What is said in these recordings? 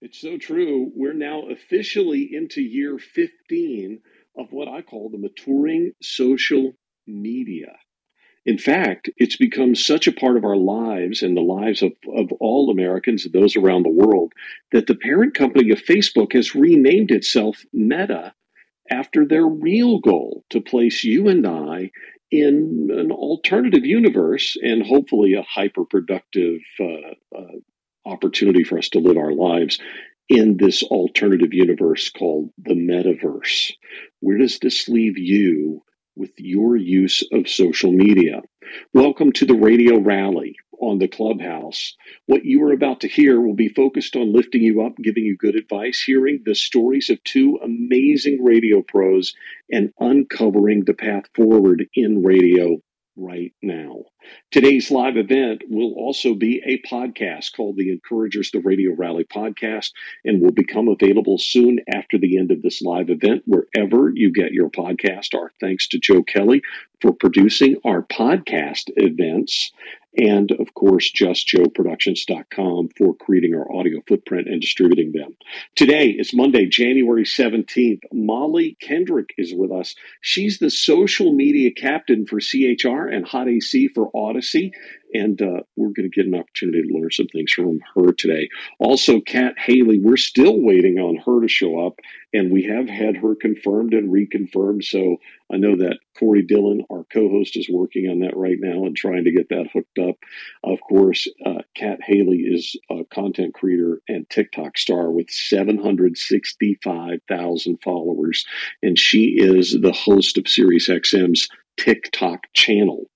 It's so true. We're now officially into year 15 of what I call the maturing social media. In fact, it's become such a part of our lives and the lives of, of all Americans and those around the world that the parent company of Facebook has renamed itself Meta after their real goal to place you and I in an alternative universe and hopefully a hyper productive uh, uh, opportunity for us to live our lives in this alternative universe called the metaverse. Where does this leave you with your use of social media? Welcome to the Radio Rally on the Clubhouse. What you are about to hear will be focused on lifting you up, giving you good advice, hearing the stories of two amazing radio pros, and uncovering the path forward in radio right now. Today's live event will also be a podcast called the Encouragers the Radio Rally podcast and will become available soon after the end of this live event wherever you get your podcast. Our thanks to Joe Kelley for producing our podcast events and of course justjoeproductions.com for creating our audio footprint and distributing them. Today is Monday, January 17th. Mollie Kendrick is with us. She's the social media captain for CHR and Hot AC for Audacy. And uh, we're going to get an opportunity to learn some things from her today. Also, Cat Haley, we're still waiting on her to show up, and we have had her confirmed and reconfirmed. So I know that Corey Dylan, our co host, is working on that right now and trying to get that hooked up. Of course, uh, Cat Haley is a content creator and TikTok star with 765,000 followers, and she is the host of SiriusXM's TikTok channel.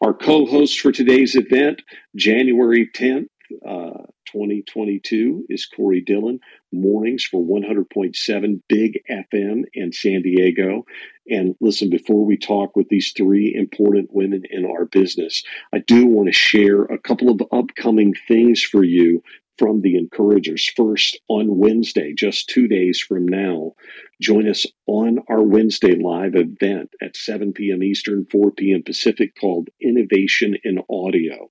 Our co host for today's event, January 10th, uh, 2022, is Corey Dylan. Mornings for 100.7 Big FM in San Diego. And listen, before we talk with these three important women in our business, I do want to share a couple of upcoming things for you from the encouragers. First, on Wednesday, just two days from now, join us on our Wednesday live event at 7 p.m. Eastern, 4 p.m. Pacific called Innovation in Audio.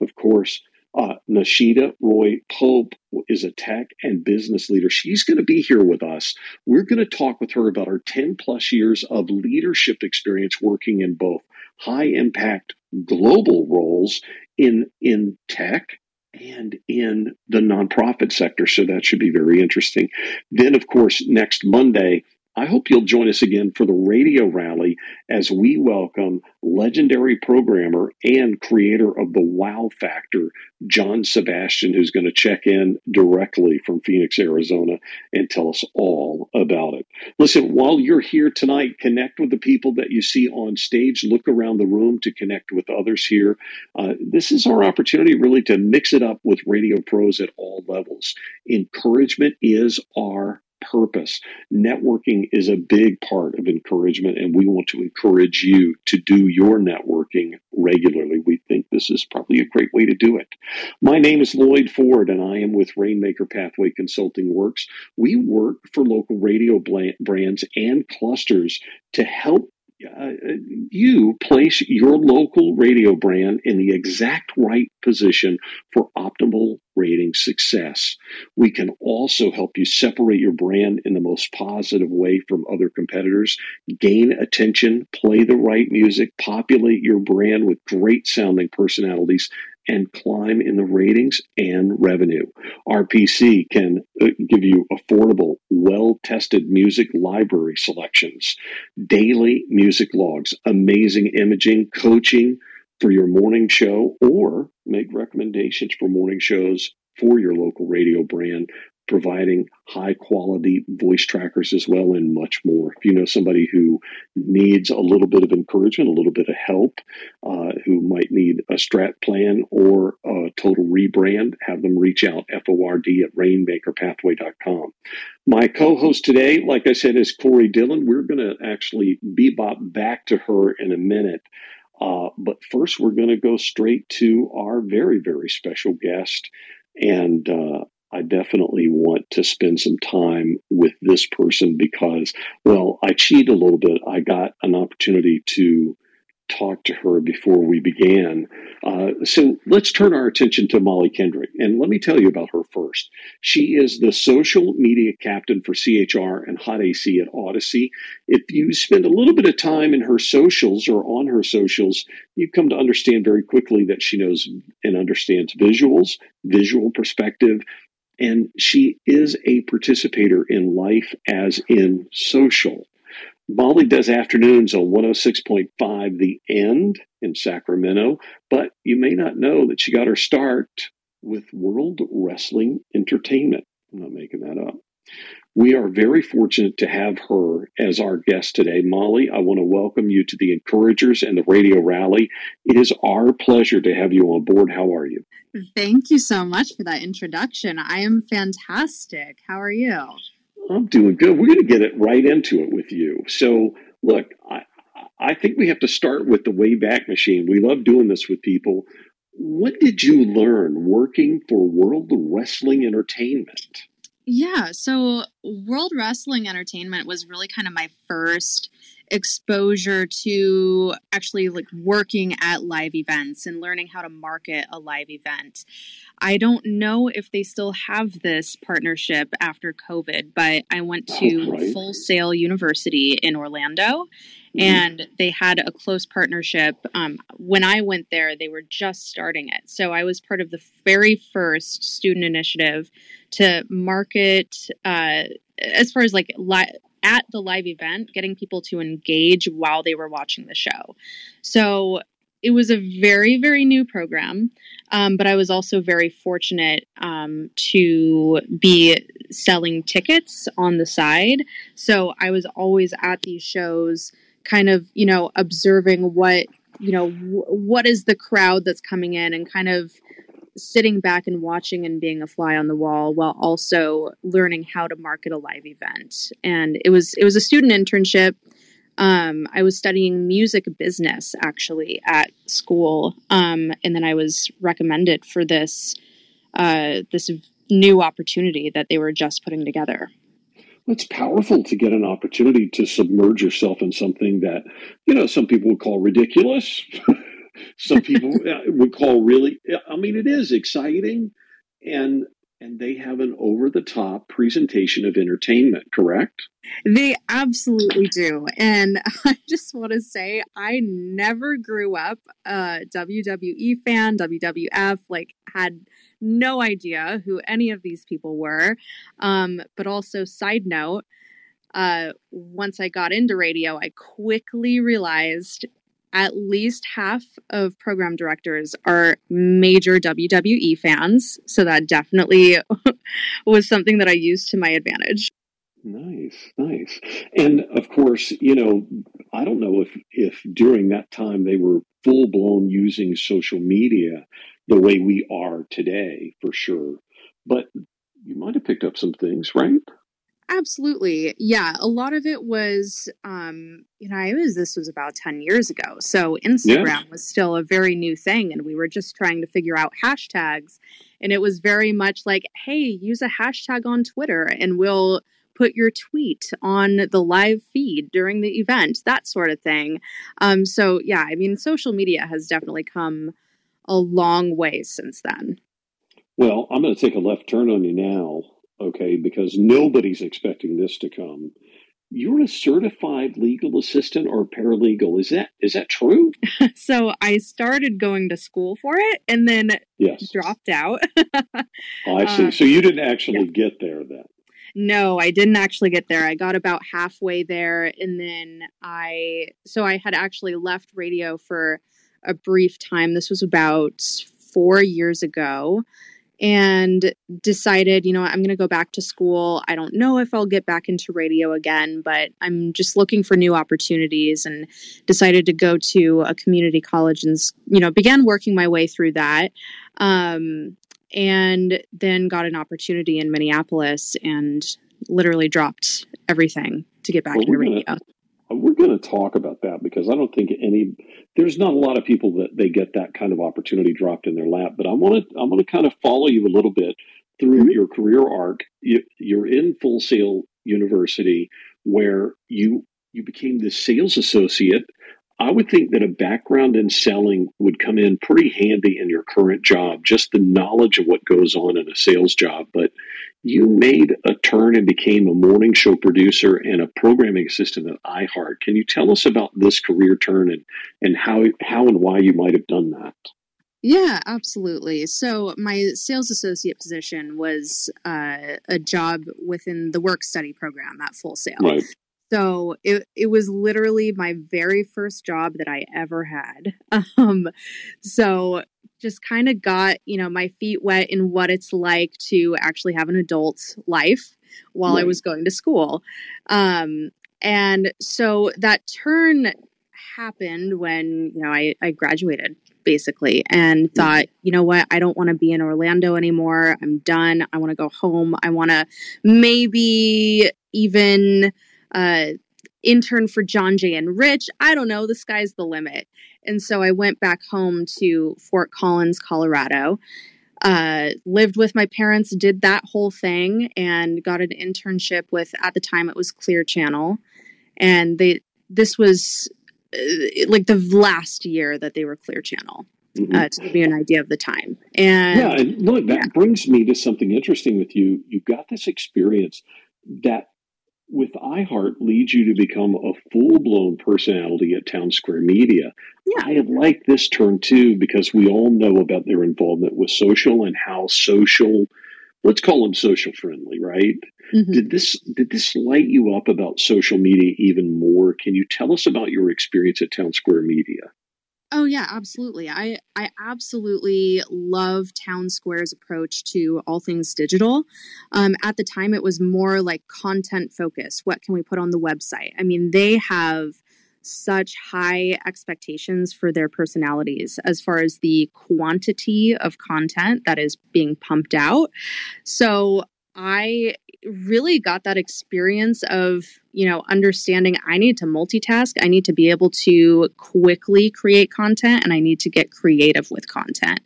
Of course, uh, Nashida Roy Pope is a tech and business leader. She's going to be here with us. We're going to talk with her about her 10 plus years of leadership experience working in both high impact global roles in, in tech and in the nonprofit sector. So that should be very interesting. Then, of course, next Monday, I hope you'll join us again for the radio rally as we welcome legendary programmer and creator of the Wow Factor, John Sebastian, who's going to check in directly from Phoenix, Arizona, and tell us all about it. Listen, while you're here tonight, connect with the people that you see on stage. Look around the room to connect with others here. Uh, this is our opportunity really to mix it up with radio pros at all levels. Encouragement is our purpose. Networking is a big part of encouragement, and we want to encourage you to do your networking regularly. We think this is probably a great way to do it. My name is Loyd Ford, and I am with Rainmaker Pathway Consulting Works. We work for local radio brands and clusters to help uh, you place your local radio brand in the exact right position for optimal rating success. We can also help you separate your brand in the most positive way from other competitors, gain attention, play the right music, populate your brand with great sounding personalities, and climb in the ratings and revenue. RPC can uh, give you affordable, well tested music library selections, daily music logs, amazing imaging, coaching for your morning show, or make recommendations for morning shows for your local radio brand providing high quality voice trackers as well and much more. If you know somebody who needs a little bit of encouragement, a little bit of help, uh, who might need a strat plan or a total rebrand, have them reach out, FORD at rainmakerpathway.com. My co-host today, like I said, is Corey Dylan. We're going to actually bebop back to her in a minute. Uh, but first, we're going to go straight to our very, very special guest. And uh, I definitely want to spend some time with this person because, well, I cheated a little bit. I got an opportunity to talk to her before we began. Uh, so let's turn our attention to Mollie Kendrick. And let me tell you about her first. She is the social media captain for CHR and Hot AC at Audacy. If you spend a little bit of time in her socials or on her socials, you come to understand very quickly that she knows and understands visuals, visual perspective, and she is a participator in life as in social. Mollie does afternoons on 106.5 The End in Sacramento, but you may not know that she got her start with World Wrestling Entertainment. I'm not making that up. We are very fortunate to have her as our guest today. Mollie, I want to welcome you to the Encouragers and the Radio Rally. It is our pleasure to have you on board. How are you? Thank you so much for that introduction. I am fantastic. How are you? I'm doing good. We're going to get it right into it with you. So, look, I, I think we have to start with the Wayback Machine. We love doing this with people. What did you learn working for World Wrestling Entertainment? Yeah, so World Wrestling Entertainment was really kind of my first exposure to actually like working at live events and learning how to market a live event. I don't know if they still have this partnership after COVID, but I went to right. Full Sail University in Orlando mm-hmm. and they had a close partnership. Um, when I went there, they were just starting it. So I was part of the very first student initiative to market, uh, as far as like li- at the live event, getting people to engage while they were watching the show. So it was a very, very new program, um, but I was also very fortunate um, to be selling tickets on the side. So I was always at these shows, kind of, you know, observing what, you know, w- what is the crowd that's coming in and kind of sitting back and watching and being a fly on the wall while also learning how to market a live event. And it was it was a student internship. Um, I was studying music business actually at school, um, and then I was recommended for this uh, this new opportunity that they were just putting together. It's powerful to get an opportunity to submerge yourself in something that, you know, some people would call ridiculous. some people uh, would call really i mean it is exciting and and they have an over the top presentation of entertainment correct? They absolutely do. And i just want to say i never grew up a wwe fan. Wwf like had no idea who any of these people were. Um, but also side note uh, once I got into radio, I quickly realized at least half of program directors are major WWE fans. So that definitely was something that I used to my advantage. Nice, nice. And of course, you know, I don't know if if during that time they were full blown using social media the way we are today, for sure. But you might have picked up some things, right? Absolutely. Yeah. A lot of it was, um, you know, I was, this was about 10 years ago. So Instagram yeah. was still a very new thing. And we were just trying to figure out hashtags. And it was very much like, hey, use a hashtag on Twitter and we'll put your tweet on the live feed during the event, that sort of thing. Um, so, yeah, I mean, social media has definitely come a long way since then. Well, I'm going to take a left turn on you now okay, because nobody's expecting this to come. You're a certified legal assistant or paralegal. Is that is that true? so I started going to school for it and then yes. dropped out. oh, I see. So you didn't actually yeah. get there then. No, I didn't actually get there. I got about halfway there and then I so I had actually left radio for a brief time. This was about 4 years ago and decided, you know, I'm going to go back to school. I don't know if I'll get back into radio again, but I'm just looking for new opportunities and decided to go to a community college and, you know, began working my way through that. Um, and then got an opportunity in Minneapolis and literally dropped everything to get back well, into radio. Gonna, we're going to talk about that because I don't think any there's not a lot of people that they get that kind of opportunity dropped in their lap. But I want to I want to kind of follow you a little bit through mm-hmm. your career arc. You, you're in Full Sail University where you you became the sales associate. I would think that a background in selling would come in pretty handy in your current job, just the knowledge of what goes on in a sales job. But you made a turn and became a morning show producer and a programming assistant at iHeart. Can you tell us about this career turn and, and how, how and why you might have done that? Yeah, absolutely. So, my sales associate position was uh, a job within the work study program at Full Sail. Right. So it it was literally my very first job that I ever had. Um, so just kind of got you know my feet wet in what it's like to actually have an adult life while right. I was going to school. Um, and so that turn happened when you know I, I graduated basically and mm-hmm. thought you know what i don't want to be in orlando anymore i'm done i want to go home i want to maybe even uh, intern for John Jay and Rich. I don't know. The sky's the limit. And so I went back home to Fort Collins, Colorado. Uh, lived with my parents, did that whole thing, and got an internship with. At the time, it was Clear Channel, and they. This was uh, like the last year that they were Clear Channel. Mm-hmm. Uh, to give you an idea of the time. And yeah, and look, that yeah. brings me to something interesting with you. You got this experience that with iHeart leads you to become a full blown personality at Townsquare Media. Yeah. I have liked this turn too because we all know about their involvement with social and how social, let's call them social friendly, right? Mm-hmm. Did this did this light you up about social media even more? Can you tell us about your experience at Townsquare Media? Oh yeah, absolutely. I I absolutely love Townsquare's approach to all things digital. Um, at the time, it was more like content focused. What can we put on the website? I mean, they have such high expectations for their personalities as far as the quantity of content that is being pumped out. So I really got that experience of, you know, understanding I need to multitask. I need to be able to quickly create content and I need to get creative with content.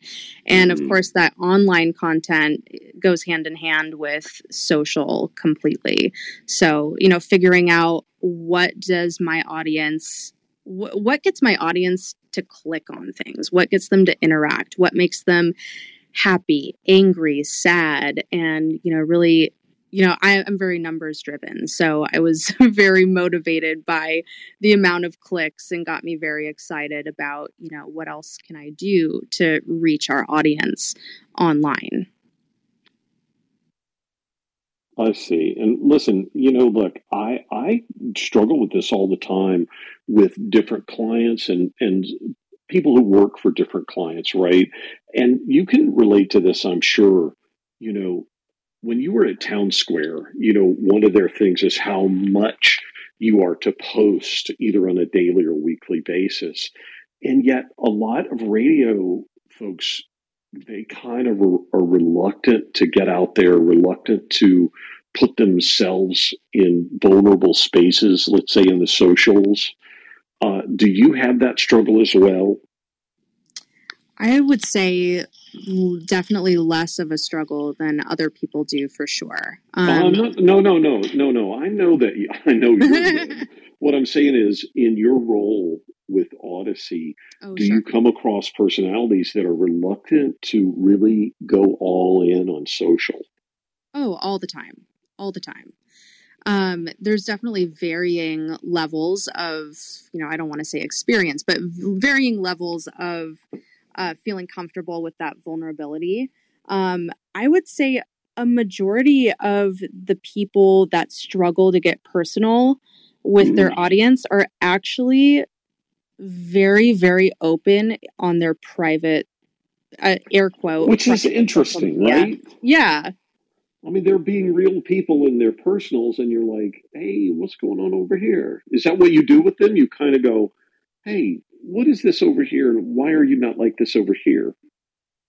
And of mm. course, that online content goes hand in hand with social completely. So, you know, figuring out what does my audience wh- what gets my audience to click on things? What gets them to interact? What makes them happy, angry, sad, and you know, really you know, I, am very numbers driven. So I was very motivated by the amount of clicks and got me very excited about, you know, what else can I do to reach our audience online. I see. And listen, you know, look, I I struggle with this all the time with different clients and and people who work for different clients, right? And you can relate to this, I'm sure. You know, when you were at Townsquare, you know, one of their things is how much you are to post either on a daily or weekly basis. And yet, a lot of radio folks, they kind of are reluctant to get out there, reluctant to put themselves in vulnerable spaces, let's say in the socials. Uh, do you have that struggle as well? I would say definitely less of a struggle than other people do for sure. Um, uh, no, no, no, no, no. I know that. I know what I'm saying is, in your role with Audacy, oh, do sure. you come across personalities that are reluctant to really go all in on social? Oh, all the time, all the time. Um, there's definitely varying levels of, you know, I don't want to say experience, but varying levels of uh, feeling comfortable with that vulnerability. Um, I would say a majority of the people that struggle to get personal with their mm. audience are actually very, very open on their private uh, air quote, which is interesting, right? Yeah. I mean, they're being real people in their personals, and you're like, hey, what's going on over here? Is that what you do with them? You kind of go, hey, what is this over here? And why are you not like this over here?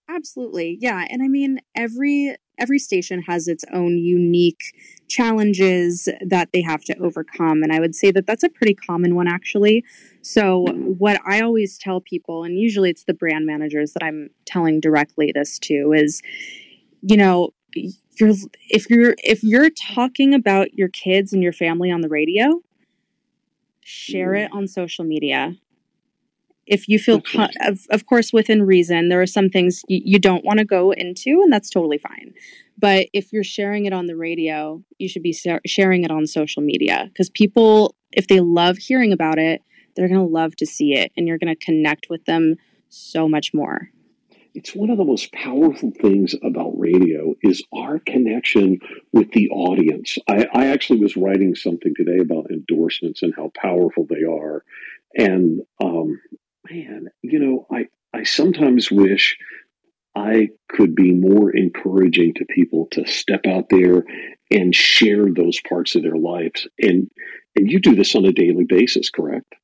Absolutely. Yeah. And I mean, every every station has its own unique challenges that they have to overcome and i would say that that's a pretty common one actually so what i always tell people and usually it's the brand managers that i'm telling directly this to is you know you're if you're if you're talking about your kids and your family on the radio share it mm. on social media if you feel, of, of course, within reason, there are some things you, you don't want to go into, and that's totally fine. But if you're sharing it on the radio, you should be sharing it on social media because people, if they love hearing about it, they're going to love to see it and you're going to connect with them so much more. It's one of the most powerful things about radio is our connection with the audience. I, I actually was writing something today about endorsements and how powerful they are. And um, man, you know, I, I sometimes wish I could be more encouraging to people to step out there and share those parts of their lives. And and you do this on a daily basis, correct?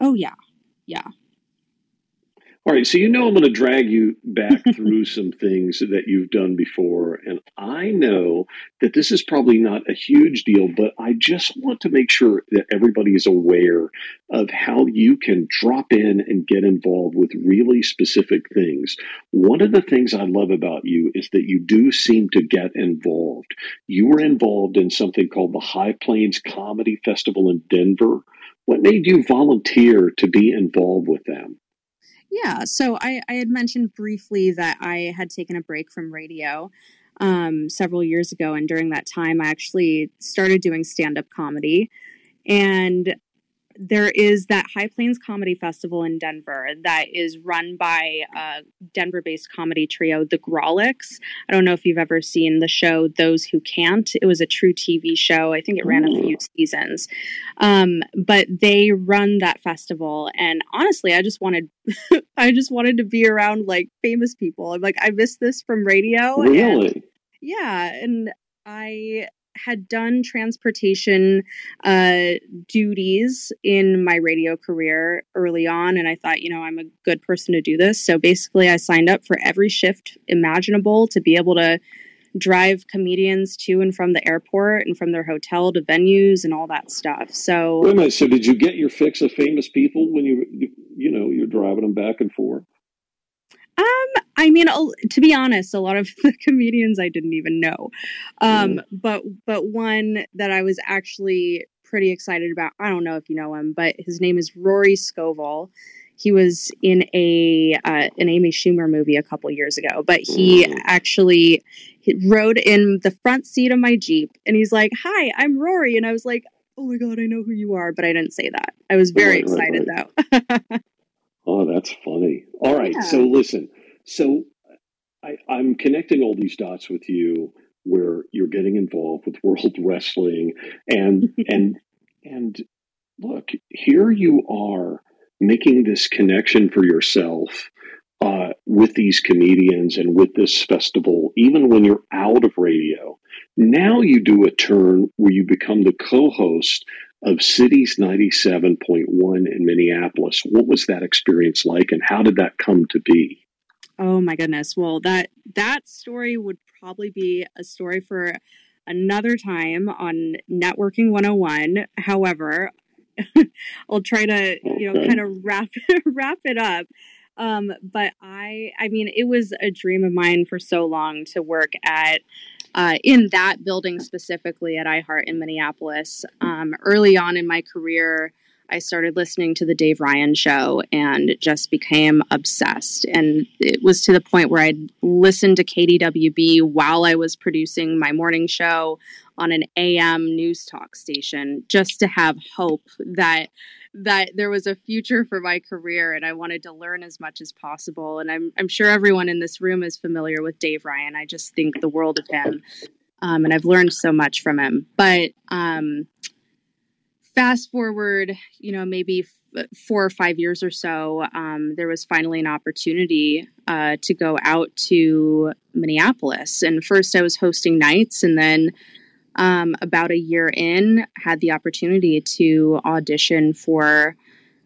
Oh yeah. Yeah. All right, so you know I'm going to drag you back through some things that you've done before. And I know that this is probably not a huge deal, but I just want to make sure that everybody is aware of how you can drop in and get involved with really specific things. One of the things I love about you is that you do seem to get involved. You were involved in something called the High Plains Comedy Festival in Denver. What made you volunteer to be involved with them? Yeah, so I, I had mentioned briefly that I had taken a break from radio um, several years ago, and during that time, I actually started doing stand up comedy. And there is that High Plains Comedy Festival in Denver that is run by a Denver based comedy trio, the Grawlix. I don't know if you've ever seen the show Those Who Can't. It was a truTV show. I think it ran a few seasons. Um, but they run that festival. And honestly, I just wanted I just wanted to be around like famous people. I'm like, I missed this from radio. Really? And, yeah. And I had done transportation uh, duties in my radio career early on, and I thought, you know, I'm a good person to do this. So basically, I signed up for every shift imaginable to be able to drive comedians to and from the airport and from their hotel to venues and all that stuff. So, wait a minute. So, did you get your fix of famous people when you, you know, you're driving them back and forth? Um, I mean, to be honest, a lot of the comedians I didn't even know. Um, mm. but but one that I was actually pretty excited about. I don't know if you know him, but his name is Rory Scovel. He was in a uh, an Amy Schumer movie a couple years ago, but he mm. actually he rode in the front seat of my Jeep, and he's like, "Hi, I'm Rory," and I was like, "Oh my god, I know who you are," but I didn't say that. I was very right, excited right, right. though. Oh, that's funny. All right. Yeah. So listen, so I, I'm connecting all these dots with you where you're getting involved with world wrestling and and and look, here you are making this connection for yourself uh, with these comedians and with this festival, even when you're out of radio. Now you do a turn where you become the co host of Cities 97.1 in Minneapolis. What was that experience like and how did that come to be? Oh my goodness. Well, that that story would probably be a story for another time on networking 101. However, I'll try to, you know, kind of wrap wrap it up. Um, but I I mean, it was a dream of mine for so long to work at uh, in that building specifically at iHeart in Minneapolis. Um, early on in my career, I started listening to the Dave Ryan show and just became obsessed. And it was to the point where I'd listen to KDWB while I was producing my morning show on an AM news talk station just to have hope that that there was a future for my career and I wanted to learn as much as possible. And I'm, I'm sure everyone in this room is familiar with Dave Ryan. I just think the world of him. Um, and I've learned so much from him. But um, fast forward, you know, maybe f- four or five years or so, um, there was finally an opportunity uh, to go out to Minneapolis. And first I was hosting nights and then um, about a year in, had the opportunity to audition for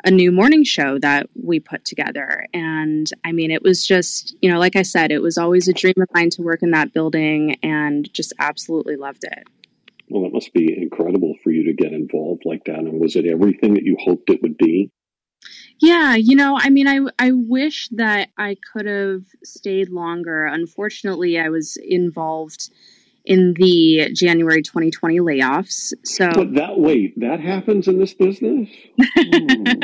a new morning show that we put together. And I mean, it was just, you know, like I said, it was always a dream of mine to work in that building and just absolutely loved it. Well, it must be incredible for you to get involved like that. And was it everything that you hoped it would be? Yeah, you know, I mean, I I wish that I could have stayed longer. Unfortunately, I was involved in the January 2020 layoffs. So but that wait, that happens in this business? Hmm.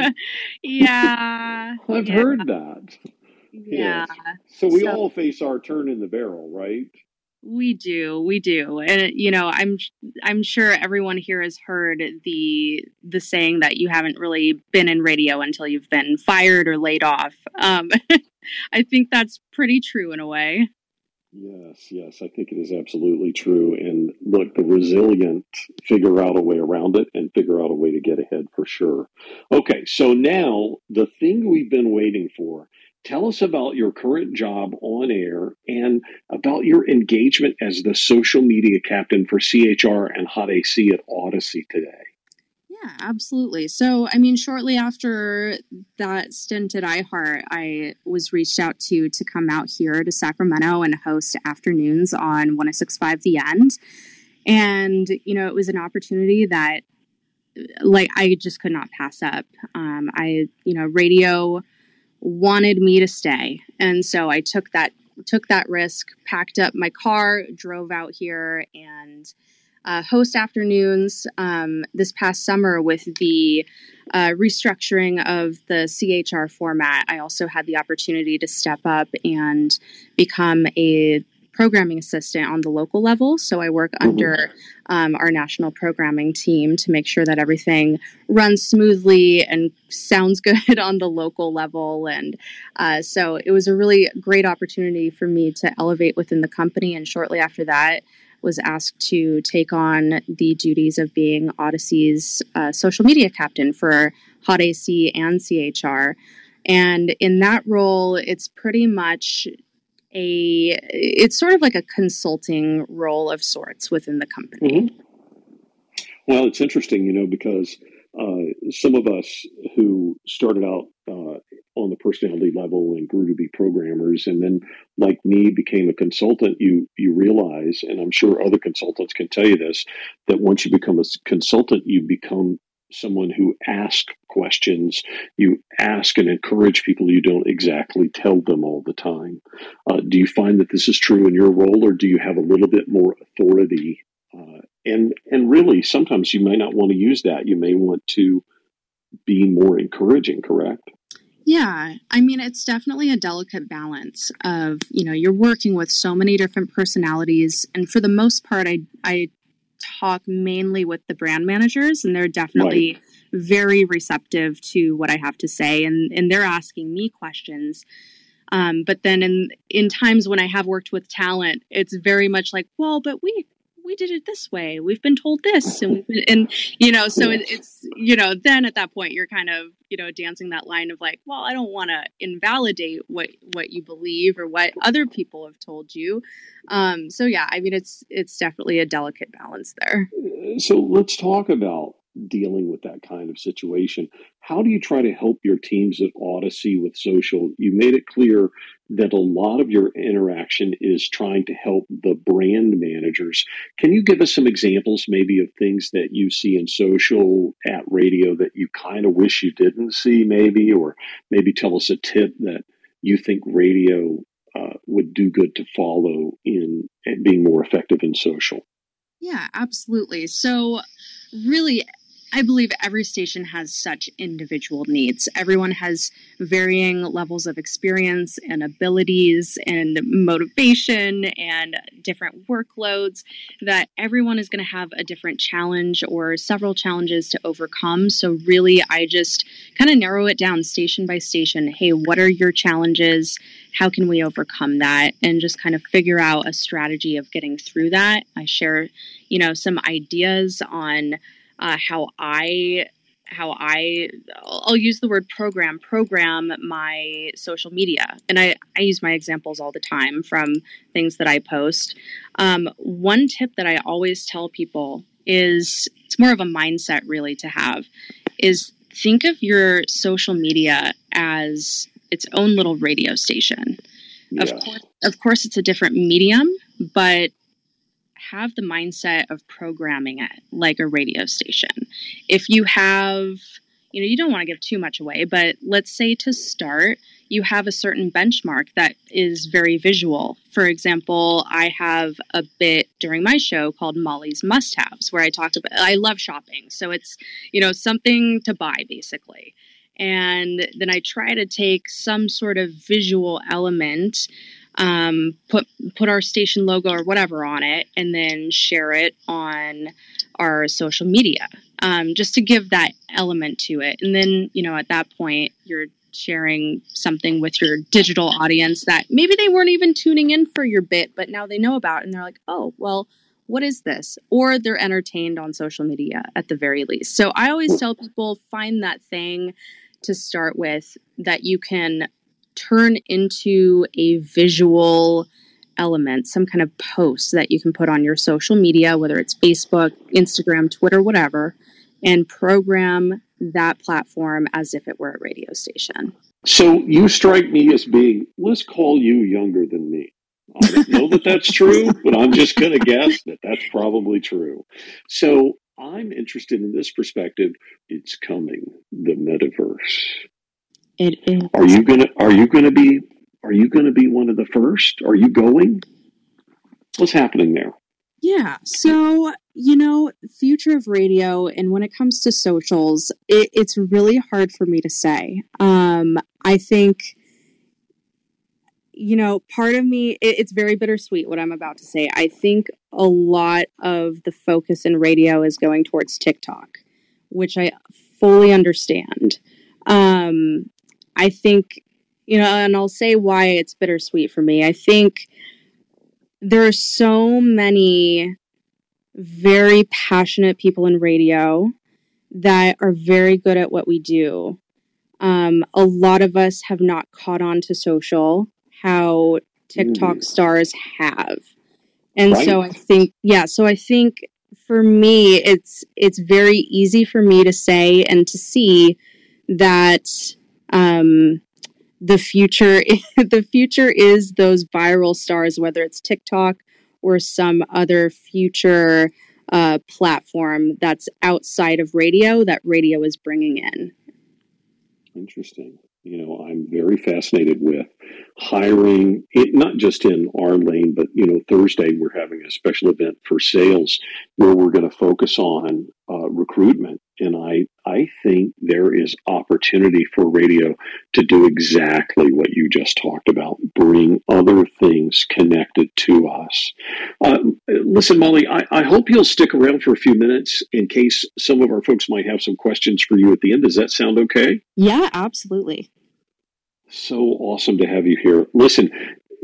yeah. I've yeah. heard that. Yeah. Yes. So we So- all face our turn in the barrel, right? We do, we do, and you know, I'm I'm sure everyone here has heard the the saying that you haven't really been in radio until you've been fired or laid off. Um, I think that's pretty true in a way. Yes, yes, I think it is absolutely true. And look, the resilient figure out a way around it and figure out a way to get ahead for sure. Okay, so now the thing we've been waiting for. Tell us about your current job on air and about your engagement as the social media captain for CHR and Hot AC at Audacy today. Yeah, absolutely. So, I mean, shortly after that stint at iHeart, I was reached out to to come out here to Sacramento and host afternoons on 1065 The End. And, you know, it was an opportunity that, like, I just could not pass up. Um, I, you know, radio wanted me to stay. And so I took that took that risk, packed up my car, drove out here and uh, host afternoons um, this past summer with the uh, restructuring of the CHR format. I also had the opportunity to step up and become a programming assistant on the local level. So I work under um, our national programming team to make sure that everything runs smoothly and sounds good on the local level. And uh, so it was a really great opportunity for me to elevate within the company. And shortly after that, was asked to take on the duties of being Audacy's uh, social media captain for Hot AC and CHR. And in that role, it's pretty much a it's sort of like a consulting role of sorts within the company. Mhm. Well, it's interesting, you know, because uh, some of us who started out uh, on the personality level and grew to be programmers, and then, like me, became a consultant. You you realize, and I'm sure other consultants can tell you this, that once you become a consultant, you become someone who asks questions. You ask and encourage people. You don't exactly tell them all the time. Uh, do you find that this is true in your role, or do you have a little bit more authority uh, and and really sometimes you may not want to use that you may want to be more encouraging correct Yeah, I mean, it's definitely a delicate balance of, you know, you're working with so many different personalities. And for the most part, I, I talk mainly with the brand managers, and they're definitely very receptive to what I have to say. And, and they're asking me questions. Um, but then in, in times when I have worked with talent, it's very much like, well, but we, we did it this way. We've been told this, and been, and you know, so it, it's you know, then at that point you're kind of you know dancing that line of like, well, I don't want to invalidate what what you believe or what other people have told you. Um, so yeah, I mean, it's it's definitely a delicate balance there. so let's talk about dealing with that kind of situation how do you try to help your teams at audacy with social you made it clear that a lot of your interaction is trying to help the brand managers. Can you give us some examples maybe of things that you see in social at radio that you kind of wish you didn't see maybe? Or maybe tell us a tip that you think radio uh, would do good to follow in being more effective in social. Yeah, absolutely. So, really, I believe every station has such individual needs. Everyone has varying levels of experience and abilities and motivation and different workloads, that everyone is going to have a different challenge or several challenges to overcome. So, really, I just kind of narrow it down station by station. Hey, what are your challenges? How can we overcome that? And just kind of figure out a strategy of getting through that. I share, you know, some ideas on uh, how I how I I'll use the word program program my social media and I, I use my examples all the time from things that I post. Um, one tip that I always tell people is it's more of a mindset really to have is think of your social media as its own little radio station. Of course, of course, it's a different medium, but have the mindset of programming it like a radio station. If you have, you know, you don't want to give too much away, but let's say to start, you have a certain benchmark that is very visual. For example, I have a bit during my show called Mollie's Must Haves, where I talk about, I love shopping. So it's, you know, something to buy basically. And then I try to take some sort of visual element um, put put our station logo or whatever on it, and then share it on our social media, um, just to give that element to it. And then you know at that point you're sharing something with your digital audience that maybe they weren't even tuning in for your bit, but now they know about, and they're like, oh well. What is this? Or they're entertained on social media at the very least. So I always tell people find that thing to start with that you can turn into a visual element, some kind of post that you can put on your social media, whether it's Facebook, Instagram, Twitter, whatever, and program that platform as if it were a radio station. So you strike me as being, let's call you younger than me. I don't know that that's true, but I'm just going to guess that that's probably true. So I'm interested in this perspective. It's coming, the metaverse. It is. Are you gonna Are you gonna be Are you gonna be one of the first? Are you going? What's happening there? Yeah. So you know, future of radio, and when it comes to socials, it, it's really hard for me to say. Um, I think you know, part of me, it, it's very bittersweet what I'm about to say. I think a lot of the focus in radio is going towards TikTok, which I fully understand. Um, I think, you know, and I'll say why it's bittersweet for me. I think there are so many very passionate people in radio that are very good at what we do. Um, a lot of us have not caught on to social how TikTok mm. stars have. And right. so I think, yeah, so I think for me, it's it's very easy for me to say and to see that um, the future the future is those viral stars, whether it's TikTok or some other future uh, platform that's outside of radio that radio is bringing in. Interesting. You know, I'm very fascinated with hiring it not just in our lane but you know thursday we're having a special event for sales where we're going to focus on uh, recruitment and i i think there is opportunity for radio to do exactly what you just talked about bring other things connected to us. Uh, listen mollie I, I hope you'll stick around for a few minutes in case some of our folks might have some questions for you at the end. Does that sound okay? Yeah absolutely. So awesome to have you here. Listen,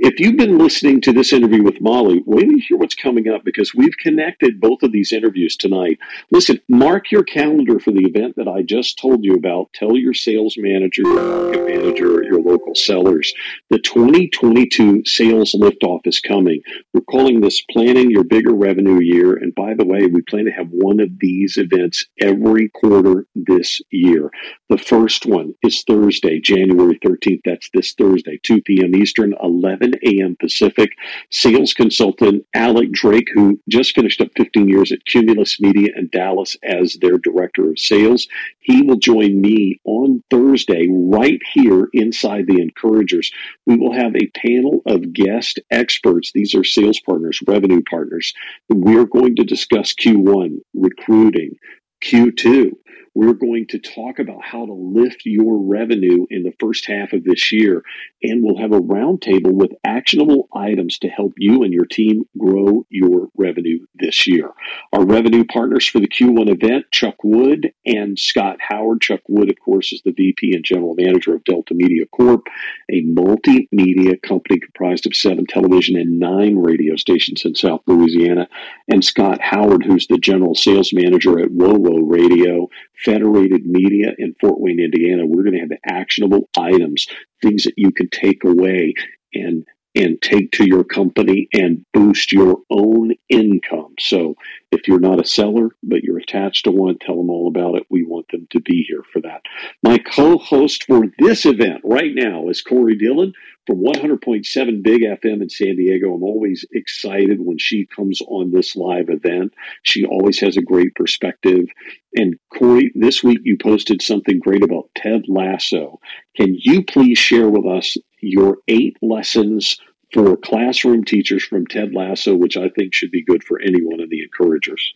if you've been listening to this interview with Mollie, wait to hear what's coming up because we've connected both of these interviews tonight. Listen, mark your calendar for the event that I just told you about. Tell your sales manager, your market manager, your local sellers. The 2022 sales liftoff is coming. We're calling this Planning Your Bigger Revenue Year. And by the way, we plan to have one of these events every quarter this year. The first one is Thursday, January 13th. That's this Thursday, 2 p.m. Eastern, 11 a.m. Pacific. Sales consultant Alec Drake, who just finished up 15 years at Cumulus Media in Dallas as their director of sales, he will join me on Thursday right here inside the Encouragers. We will have a panel of guest experts. These are sales partners, revenue partners. We're going to discuss Q1, recruiting, Q2, we're going to talk about how to lift your revenue in the first half of this year. And we'll have a roundtable with actionable items to help you and your team grow your revenue this year. Our revenue partners for the Q1 event, Chuck Wood and Scott Howard. Chuck Wood, of course, is the VP and General Manager of Delta Media Corp, a multimedia company comprised of seven television and nine radio stations in South Louisiana. And Scott Howard, who's the General Sales Manager at WOWO Radio, Federated Media in Fort Wayne, Indiana, we're going to have actionable items, things that you can take away and and take to your company and boost your own income. So If you're not a seller, but you're attached to one, tell them all about it. We want them to be here for that. My co host for this event right now is Corey Dylan from 100.7 Big FM in San Diego. I'm always excited when she comes on this live event. She always has a great perspective. And Corey, this week you posted something great about Ted Lasso. Can you please share with us your eight lessons for classroom teachers from Ted Lasso, which I think should be good for anyone in the encouragers.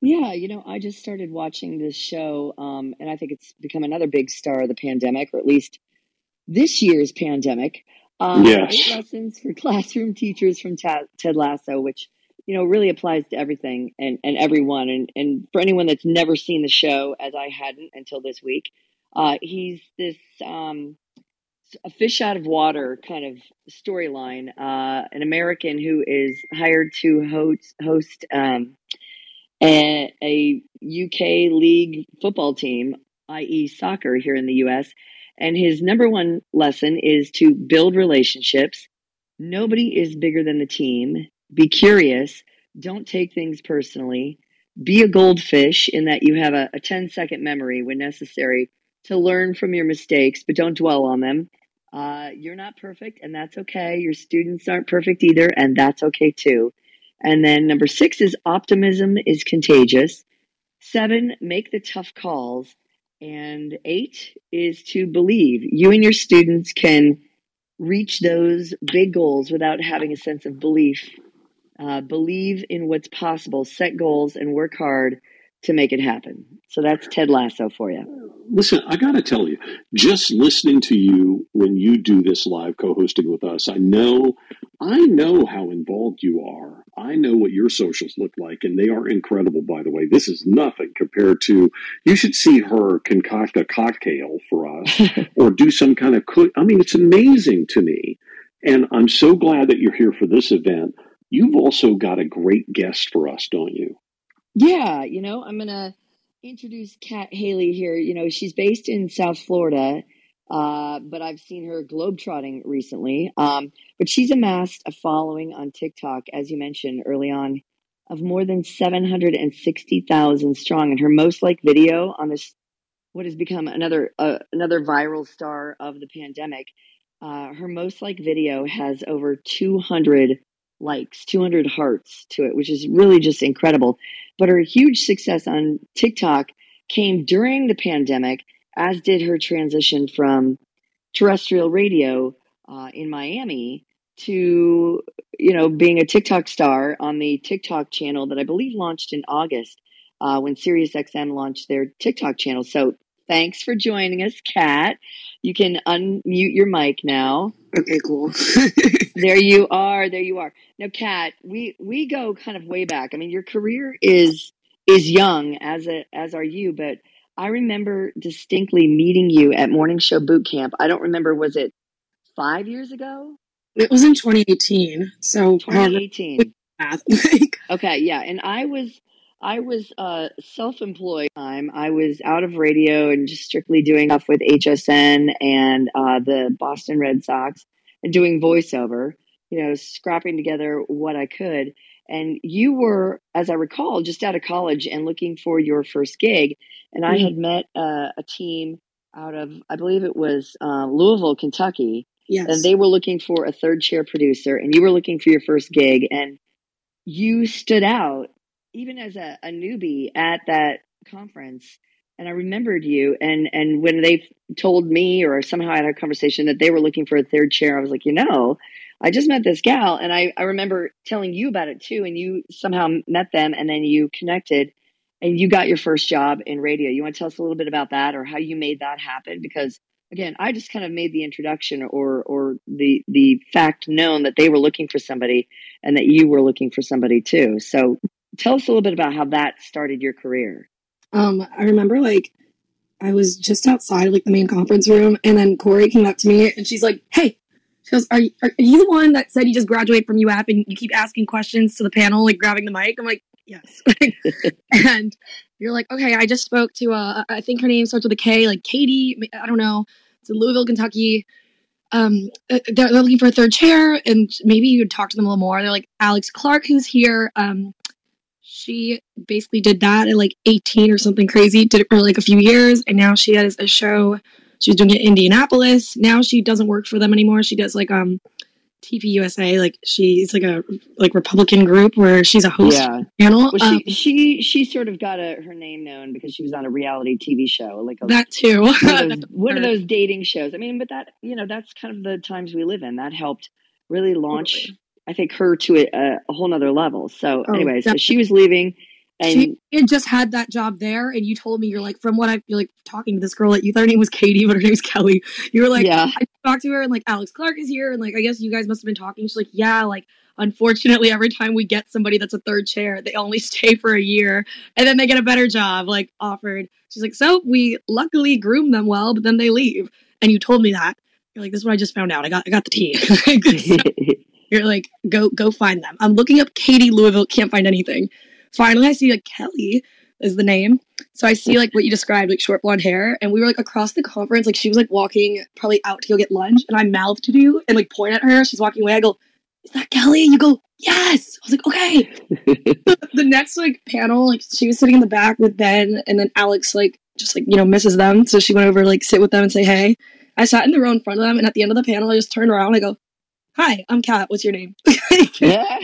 Yeah, you know, I just started watching this show, um, and I think it's become another big star of the pandemic, or at least this year's pandemic. Um, yes. Eight lessons for classroom teachers from Ted, Ted Lasso, which you know really applies to everything and, and everyone. And, and for anyone that's never seen the show, as I hadn't until this week, uh, he's this um, a fish out of water kind of storyline. Uh, an American who is hired to host host um, a, a UK league football team, i.e., soccer here in the US. And his number one lesson is to build relationships. Nobody is bigger than the team. Be curious. Don't take things personally. Be a goldfish in that you have a, a 10 second memory when necessary to learn from your mistakes, but don't dwell on them. Uh, you're not perfect, and that's okay. Your students aren't perfect either, and that's okay too. And then number six is optimism is contagious. Seven, make the tough calls. And eight is to believe you and your students can reach those big goals without having a sense of belief. Uh, believe in what's possible, set goals, and work hard to make it happen. So that's Ted Lasso for you. Listen, I got to tell you, just listening to you when you do this live co-hosting with us, I know, I know how involved you are. I know what your socials look like, and they are incredible. By the way, this is nothing compared to. You should see her concoct a cocktail for us, or do some kind of cook. I mean, it's amazing to me, and I'm so glad that you're here for this event. You've also got a great guest for us, don't you? Yeah, you know, I'm gonna introduce Cat Haley here. You know, she's based in South Florida, uh, but I've seen her globetrotting recently. Um, but she's amassed a following on TikTok, as you mentioned early on, of more than 760,000 strong. And her most liked video on this, what has become another uh, another viral star of the pandemic, uh, her most liked video has over 200 likes, 200 hearts to it, which is really just incredible. But her huge success on TikTok came during the pandemic, as did her transition from terrestrial radio uh, in Miami to you know being a TikTok star on the TikTok channel that I believe launched in August uh, when SiriusXM launched their TikTok channel. So thanks for joining us, Cat. You can unmute your mic now. Okay, cool. there you are. There you are. Now, Cat, we we go kind of way back. I mean, your career is is young as a as are you, but I remember distinctly meeting you at Morning Show Boot Camp. I don't remember. Was it five years ago? It was in 2018. So 2018. okay, yeah, and I was I was uh, self-employed time. I was out of radio and just strictly doing stuff with HSN and uh, the Boston Red Sox and doing voiceover. You know, scrapping together what I could. And you were, as I recall, just out of college and looking for your first gig. And I had met uh, a team out of, I believe it was uh, Louisville, Kentucky. Yes. And they were looking for a third chair producer, and you were looking for your first gig. And you stood out even as a, a newbie at that conference and I remembered you. And and when they told me, or somehow I had a conversation that they were looking for a third chair, I was like, you know, I just met this gal, and I I remember telling you about it too, and you somehow met them, and then you connected, and you got your first job in radio. You want to tell us a little bit about that, or how you made that happen? Because again, I just kind of made the introduction, or or the the fact known that they were looking for somebody, and that you were looking for somebody too. So tell us a little bit about how that started your career. Um, I remember like I was just outside like the main conference room, and then Corey came up to me and she's like, "Hey." She goes, are you, are you the one that said you just graduated from UF and you keep asking questions to the panel, like grabbing the mic? I'm like, yes. and you're like, okay, I just spoke to, uh, I think her name starts with a K, like Katie, I don't know. It's in Louisville, Kentucky. Um, uh, they're, they're looking for a third chair and maybe you'd talk to them a little more. They're like, Alex Clark, who's here. Um, she basically did that at like 18 or something crazy. Did it for like a few years, and now she has a show. She was doing it in Indianapolis. Now she doesn't work for them anymore. She does like um TPUSA. Like she's like a like Republican group where she's a host Yeah. panel. Well, Um, she she she sort of got a, her name known because she was on a reality TV show, like a, that too. one, of those, one of those dating shows. I mean, but that you know that's kind of the times we live in. That helped really launch, Totally. I think, her to a, a, whole nother level. So, Oh, anyway, so she was leaving, and she had just had that job there, and you told me you're like from what I feel like talking to this girl that you thought her name was Katie, but her name's Kelly. You were like, yeah, I talked to her, and like Alex Clark is here, and like I guess you guys must have been talking. She's like, yeah, like unfortunately, every time we get somebody that's a third chair, they only stay for a year, and then they get a better job like offered. She's like, so we luckily groom them well, but then they leave, and you told me that. You're like, this is what I just found out. I got I got the tea. So you're like, go go find them. I'm looking up Katie Louisville, can't find anything. Finally, I see like Kelly is the name. So I see like what you described, like short blonde hair, and we were like across the conference, like she was like walking probably out to go get lunch, and I mouthed to you and like point at her. She's walking away. I go, "Is that Kelly?" You go, "Yes." I was like, "Okay." the next like panel, like she was sitting in the back with Ben, and then Alex like just like you know misses them, so she went over like sit with them and say hey. I sat in the row in front of them, and at the end of the panel, I just turned around. And I go, "Hi, I'm Cat. What's your name?" yeah.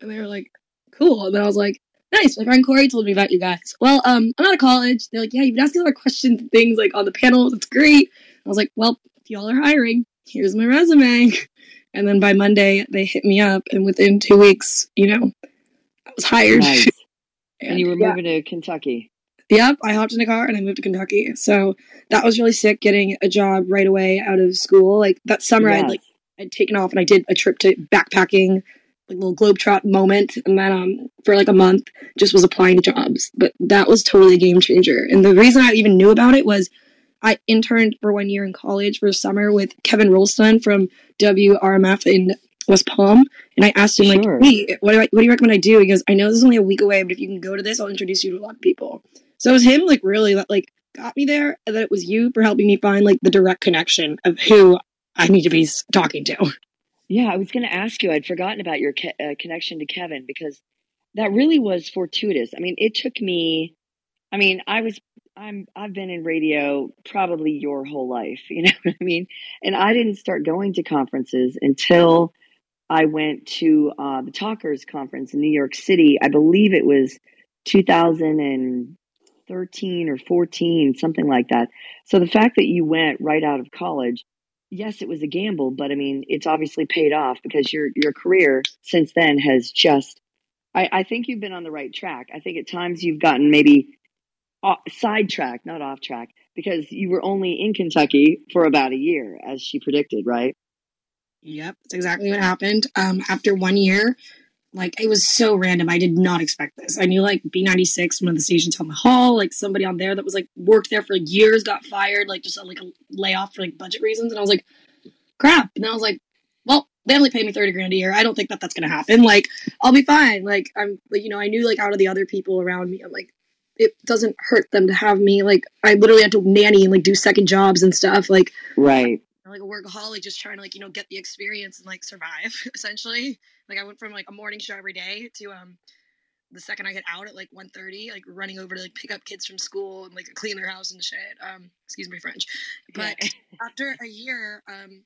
And they were like, cool. And then I was like, nice. My friend Corey told me about you guys. Well, um, I'm out of college. They're like, yeah, you've been asking a lot of questions and things like on the panel. That's great. I was like, well, if y'all are hiring, here's my resume. And then by Monday, they hit me up. And within two weeks, you know, I was hired. Nice. And you were yeah. moving to Kentucky. Yep, I hopped in a car and I moved to Kentucky. So that was really sick getting a job right away out of school. Like that summer, I'd like I'd taken off and I did a trip to backpacking, like little globetrot moment, and then um for like a month just was applying to jobs. But that was totally a game changer. And the reason I even knew about it was I interned for one year in college for a summer with Kevin Rolston from WRMF in West Palm, and I asked him Sure. like, "Hey, what do I what do you recommend I do?" He goes, "I know this is only a week away, but if you can go to this, I'll introduce you to a lot of people." So it was him like really that like got me there, and then it was you for helping me find like the direct connection of who I need to be talking to. Yeah, I was going to ask you. I'd forgotten about your Ke- uh, connection to Kevin because that really was fortuitous. I mean, it took me. I mean, I was. I'm. I've been in radio probably your whole life. You know what I mean? And I didn't start going to conferences until I went to uh, the Talkers conference in New York City. I believe it was 2013 or 14, something like that. So the fact that you went right out of college yes, it was a gamble, but I mean, it's obviously paid off because your your career since then has just. I, I think you've been on the right track. I think at times you've gotten maybe sidetracked, not off track, because you were only in Kentucky for about a year, as she predicted, right? Yep, that's exactly what happened. Um, after one year, like it was so random. I did not expect this. I knew like B96, one of the stations on the hall, like somebody on there that was like worked there for years got fired, like just like a layoff for like budget reasons. And I was like, crap. And I was like, well, they only pay me 30 grand a year. I don't think that that's going to happen. Like, I'll be fine. Like, I'm like, you know, I knew like out of the other people around me, I'm like, it doesn't hurt them to have me. Like, I literally had to nanny and like do second jobs and stuff. Like, Right. I'm like a workaholic just trying to like you know get the experience and like survive essentially like i went from like a morning show every day to um the second i get out at like 1.30 like running over to like pick up kids from school and like clean their house and shit um excuse my french but after a year um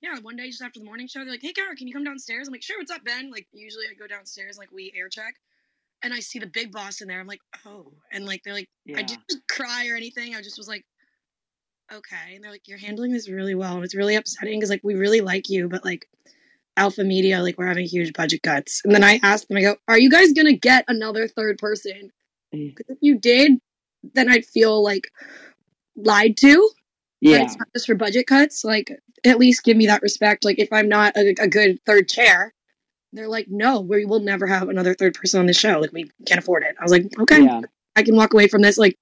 yeah one day just after the morning show they're like hey Kara, can you come downstairs i'm like sure what's up ben like usually i go downstairs like we air check and i see the big boss in there i'm like oh and like they're like I didn't cry or anything. I just was like, okay. And they're like, you're handling this really well. And it's really upsetting because like we really like you, but like Alpha Media, like we're having huge budget cuts. And then I asked them, I go, are you guys gonna get another third person? Mm. Because if you did, then I'd feel like lied to. But Yeah. it's not just for budget cuts. Like at least give me that respect. Like if I'm not a, a good third chair. They're like, no, we will never have another third person on the show. Like, we can't afford it. I was like, okay, Yeah. I can walk away from this like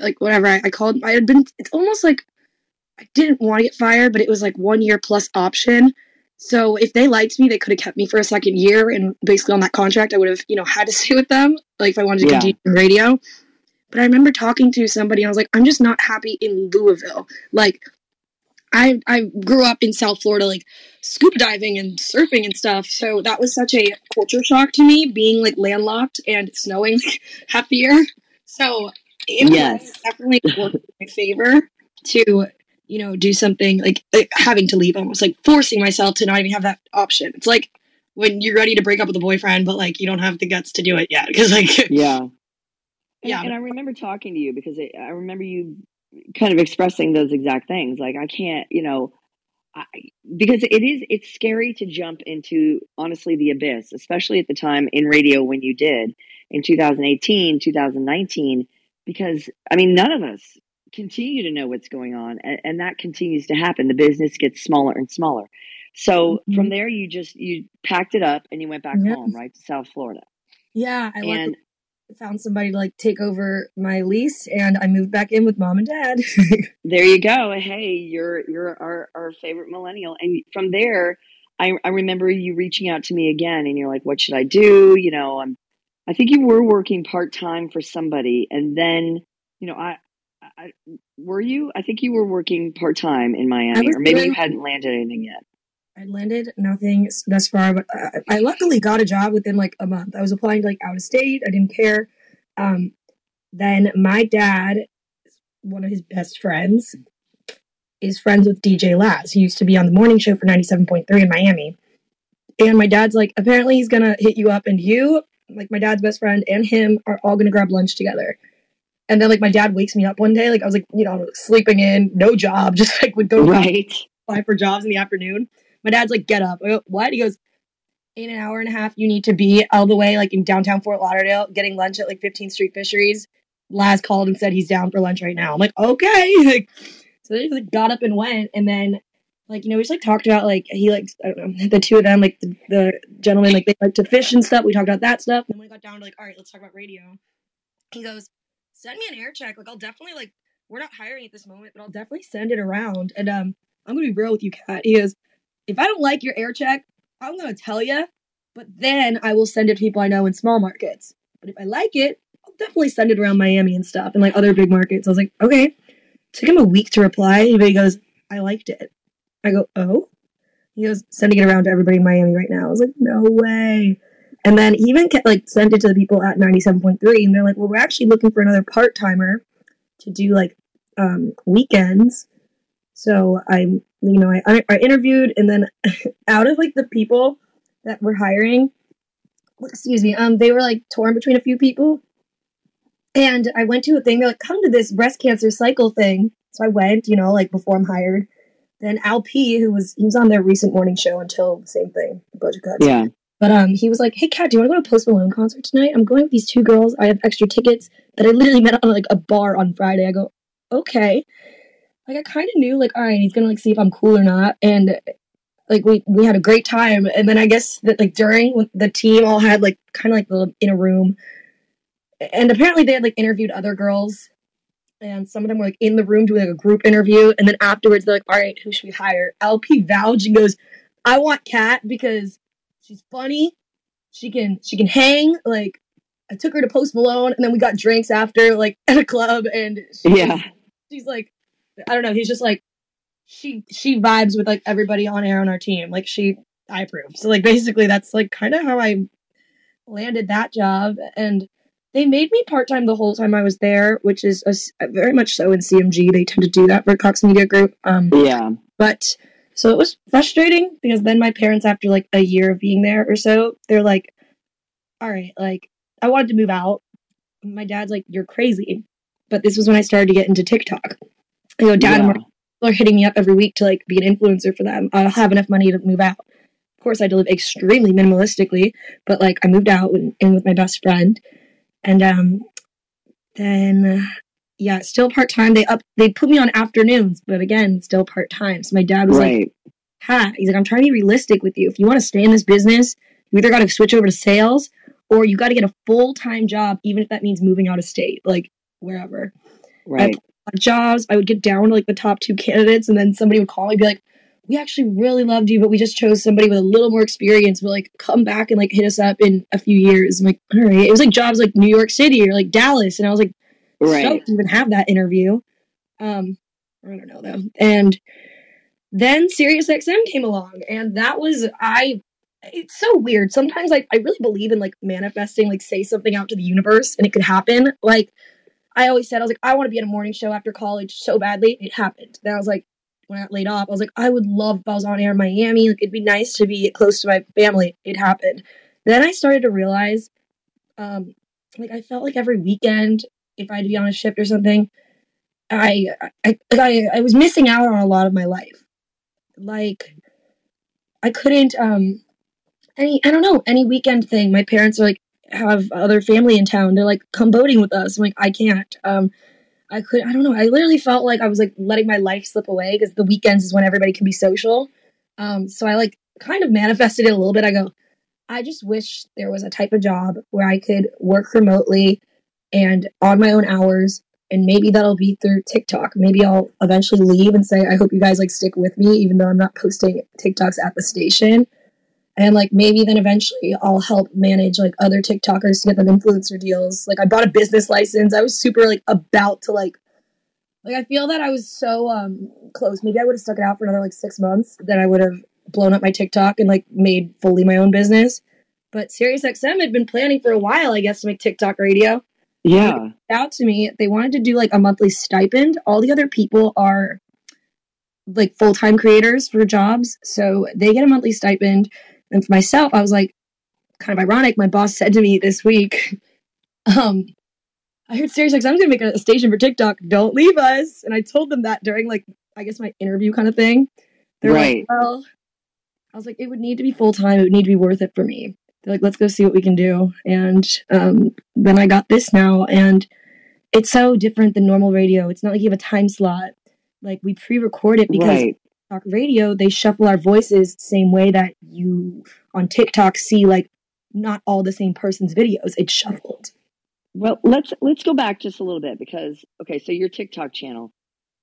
like whatever. I, I called I had been it's almost like I didn't want to get fired, but it was like one year plus option. So if they liked me, they could have kept me for a second year and basically on that contract I would have, you know, had to stay with them, like if I wanted to Yeah. continue radio. But I remember talking to somebody and I was like, I'm just not happy in Louisville. Like I I grew up in South Florida, like scuba diving and surfing and stuff. So that was such a culture shock to me, being like landlocked and snowing like, half the year. So it Yes. definitely worked in my favor to you know do something like, like having to leave, almost like forcing myself to not even have that option. It's like when you're ready to break up with a boyfriend, but like you don't have the guts to do it yet because like Yeah. And, Yeah. and I remember talking to you because it, I remember you kind of expressing those exact things. Like, I can't, you know, I, because it is, it's scary to jump into, honestly, the abyss, especially at the time in radio when you did in 2018, 2019, because, I mean, none of us continue to know what's going on. And, and that continues to happen. The business gets smaller and smaller. So Mhm. from there, you just, you packed it up and you went back home, right, to South Florida. yeah, I And found somebody to like take over my lease, and I moved back in with mom and dad. There you go. Hey, you're you're our, our favorite millennial. And from there, I I remember you reaching out to me again and you're like, what should I do? You know, I'm I think you were working part time for somebody and then, you know, I I were you? I think you were working part time in Miami, or maybe you hadn't landed anything yet. I landed nothing thus far, but I, I luckily got a job within like a month. I was applying to like out of state. I didn't care. Um, then my dad, one of his best friends, is friends with DJ Laz. He used to be on the morning show for 97.3 in Miami. And my dad's like, apparently he's gonna hit you up, and you, like my dad's best friend, and him are all gonna grab lunch together. And then like my dad wakes me up one day, like I was like, you know, sleeping in, no job, just like would go Right. apply for jobs in the afternoon. My dad's like, get up. I go, what? He goes, in an hour and a half, you need to be all the way like in downtown Fort Lauderdale getting lunch at like 15th Street Fisheries. Laz called and said he's down for lunch right now. I'm like, okay. Like, so they just like got up and went. And then, like, you know, we just like talked about like, he like, I don't know, the two of them, like the, the gentleman, like they like to fish and stuff. We talked about that stuff. And then we got down to like, all right, let's talk about radio. He goes, send me an air check. Like, I'll definitely like, we're not hiring at this moment, but I'll definitely send it around. And um, I'm gonna be real with you, Cat. He goes, if I don't like your air check, I'm gonna tell you, but then I will send it to people I know in small markets. But if I like it, I'll definitely send it around Miami and stuff and like other big markets. I was like, okay. Took him a week to reply, but he goes, I liked it. I go, oh. He goes, sending it around to everybody in Miami right now. I was like, no way. And then he even kept, like sent it to the people at 97.3, and they're like, well, we're actually looking for another part timer to do like um, weekends. So I, you know, I, I interviewed, and then out of like the people that were hiring, excuse me, um, they were like torn between a few people. And I went to a thing. They're like, "Come to this breast cancer cycle thing." So I went, you know, like before I'm hired. Then Al P, who was he was on their recent morning show until the same thing, budget cuts. Yeah. But um, he was like, "Hey, Cat, do you want to go to Post Malone concert tonight? I'm going with these two girls. I have extra tickets that I literally met on like a bar on Friday." I go, "Okay." Like I kind of knew, like, all right, he's gonna like see if I'm cool or not, and like we we had a great time. And then I guess that like during the team all had like kind of like the in a room, and apparently they had like interviewed other girls, and some of them were like in the room doing like a group interview, and then afterwards they're like, all right, who should we hire? LP vouch and goes, I want Cat because she's funny. She can she can hang. Like I took her to Post Malone and then we got drinks after like at a club and she Yeah. she's like I don't know, he's just like she she vibes with like everybody on air on our team. Like she I approve. So like basically that's like kind of how I landed that job and they made me part time the whole time I was there, which is a very much so in CMG. They tend to do that for Cox Media Group. Um, Yeah. but so it was frustrating because then my parents, after like a year of being there or so, they're like, all right, like I wanted to move out. My dad's like, you're crazy. But this was when I started to get into TikTok. I go, Dad, Yeah. are hitting me up every week to like be an influencer for them. I'll have enough money to move out. Of course, I had to live extremely minimalistically, but like I moved out in, with my best friend, and um, then yeah, still part time. They up they put me on afternoons, but again, still part time. So my dad was like, "Ha!" He's like, "I'm trying to be realistic with you. If you want to stay in this business, you either got to switch over to sales, or you got to get a full time job, even if that means moving out of state, like wherever." Right. jobs. I would get down to like the top two candidates, and then somebody would call me and be like, "We actually really loved you, but we just chose somebody with a little more experience. But like, come back and like hit us up in a few years." I'm like, "All right." It was like jobs like New York City or like Dallas, and I was like, Right. stoked to even have that interview. Um, I don't know though, and then SiriusXM came along, and that was I. It's so weird. Sometimes I, I really believe in like manifesting, like say something out to the universe and it could happen. Like I always said, I was like, I want to be in a morning show after college so badly. It happened. Then I was like, when I got laid off, I was like, I would love if I was on air in Miami. Like it'd be nice to be close to my family. It happened. Then I started to realize, um, like I felt like every weekend, if I had to be on a shift or something, I I I, I was missing out on a lot of my life. Like I couldn't um any I don't know any weekend thing. My parents are like have other family in town. They're like come boating with us. I'm like I can't. Um, I could I don't know. I literally felt like I was like letting my life slip away because the weekends is when everybody can be social. Um, so I like kind of manifested it a little bit. I go, I just wish there was a type of job where I could work remotely and on my own hours and maybe that'll be through TikTok. Maybe I'll eventually leave and say, I hope you guys like stick with me, even though I'm not posting TikToks at the station. And like maybe then eventually I'll help manage like other TikTokers to get them influencer deals. Like I bought a business license. I was super like about to like like I feel that I was so um close. Maybe I would have stuck it out for another like six months. Then I would have blown up my TikTok and like made fully my own business. But SiriusXM had been planning for a while, I guess, to make TikTok radio. Yeah. Out to me, they wanted to do like a monthly stipend. All the other people are like full time creators for jobs, so they get a monthly stipend. And for myself, I was like, kind of ironic. My boss said to me this week, um, I heard SiriusXM I'm gonna make a station for TikTok. Don't leave us. And I told them that during like I guess my interview kind of thing. They're Right. like, well, I was like, it would need to be full time. It would need to be worth it for me. They're like, let's go see what we can do. And um, then I got this now, and it's so different than normal radio. It's not like you have a time slot. Like we pre-record it because right. talk radio, they shuffle our voices same way that you on TikTok see like not all the same person's videos. It's shuffled. Well, let's let's go back just a little bit because okay, so your TikTok channel.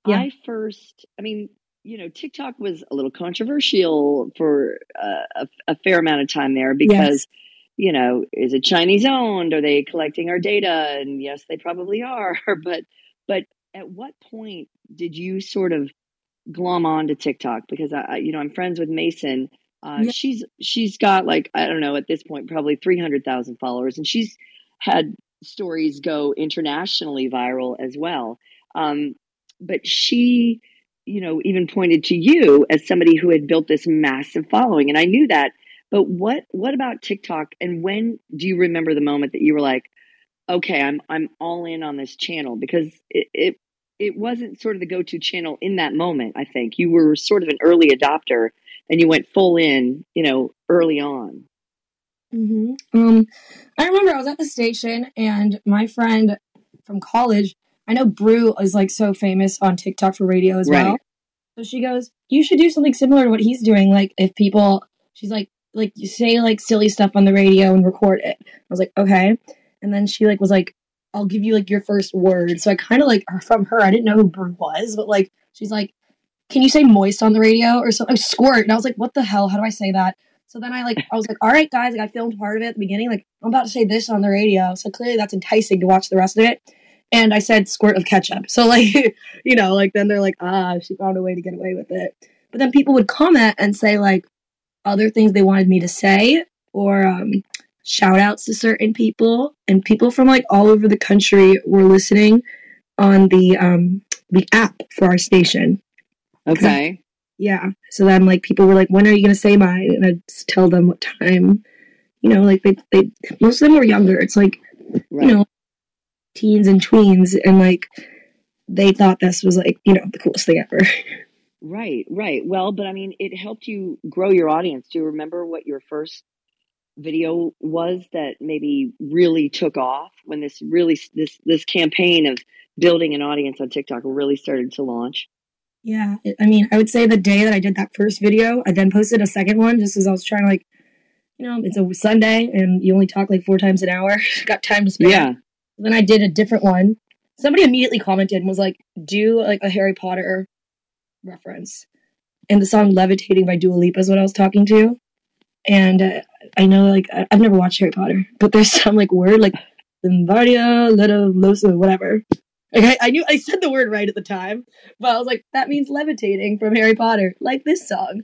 Yeah. I first, I mean, you know, TikTok was a little controversial for uh, a, a fair amount of time there because, you know, is it Chinese owned? Are they collecting our data? And yes, they probably are. But but at what point did you sort of glom on to TikTok? Because I, I- you know, I'm friends with Mason. Uh, Yeah. She's she's got like I don't know at this point probably three hundred thousand followers, and she's had stories go internationally viral as well. Um, but she, you know, even pointed to you as somebody who had built this massive following, and I knew that. But what what about TikTok? And when do you remember the moment that you were like, okay, I'm I'm all in on this channel because it it, it wasn't sort of the go to channel in that moment. I think you were sort of an early adopter, and you went full in, you know, early on. hmm Um, I remember I was at the station and my friend from college, I know Brew is like so famous on TikTok for radio as well. So she goes, "You should do something similar to what he's doing. Like if people," she's like, "like you say like silly stuff on the radio and record it." I was like, "Okay," and then she like was like, "I'll give you like your first word." So I kind of like from her, I didn't know who Brew was, but like she's like, "Can you say moist on the radio or something?" Squirt, and I was like, "What the hell? How do I say that?" So then I like I was like, "All right, guys, like I filmed part of it at the beginning. Like I'm about to say this on the radio, so clearly that's enticing to watch the rest of it." And I said squirt of ketchup. So like you know, like then they're like, ah, she found a way to get away with it. But then people would comment and say like other things they wanted me to say or um, shout outs to certain people. And people from like all over the country were listening on the um, the app for our station. Okay. Yeah. So then like people were like, when are you gonna say mine? And I'd just tell them what time. You know, like they they most of them were younger. It's like Right. you know, teens and tweens, and like they thought this was like you know the coolest thing ever. Right, right. Well, but I mean, it helped you grow your audience. Do you remember what your first video was that maybe really took off when this really this this campaign of building an audience on TikTok really started to launch? Yeah, I mean, I would say the day that I did that first video, I then posted a second one just because I was trying to like, you know, it's a Sunday and you only talk like four times an hour. Got time to spare. Yeah. Then I did a different one. Somebody immediately commented and was like, "Do like a Harry Potter reference." And the song "Levitating" by Dua Lipa is what I was talking to. And uh, I know, like, I- I've never watched Harry Potter, but there's some like word like "Limbardia Letosa," whatever. Like I, I knew I said the word right at the time, but I was like, that means levitating from Harry Potter, like this song.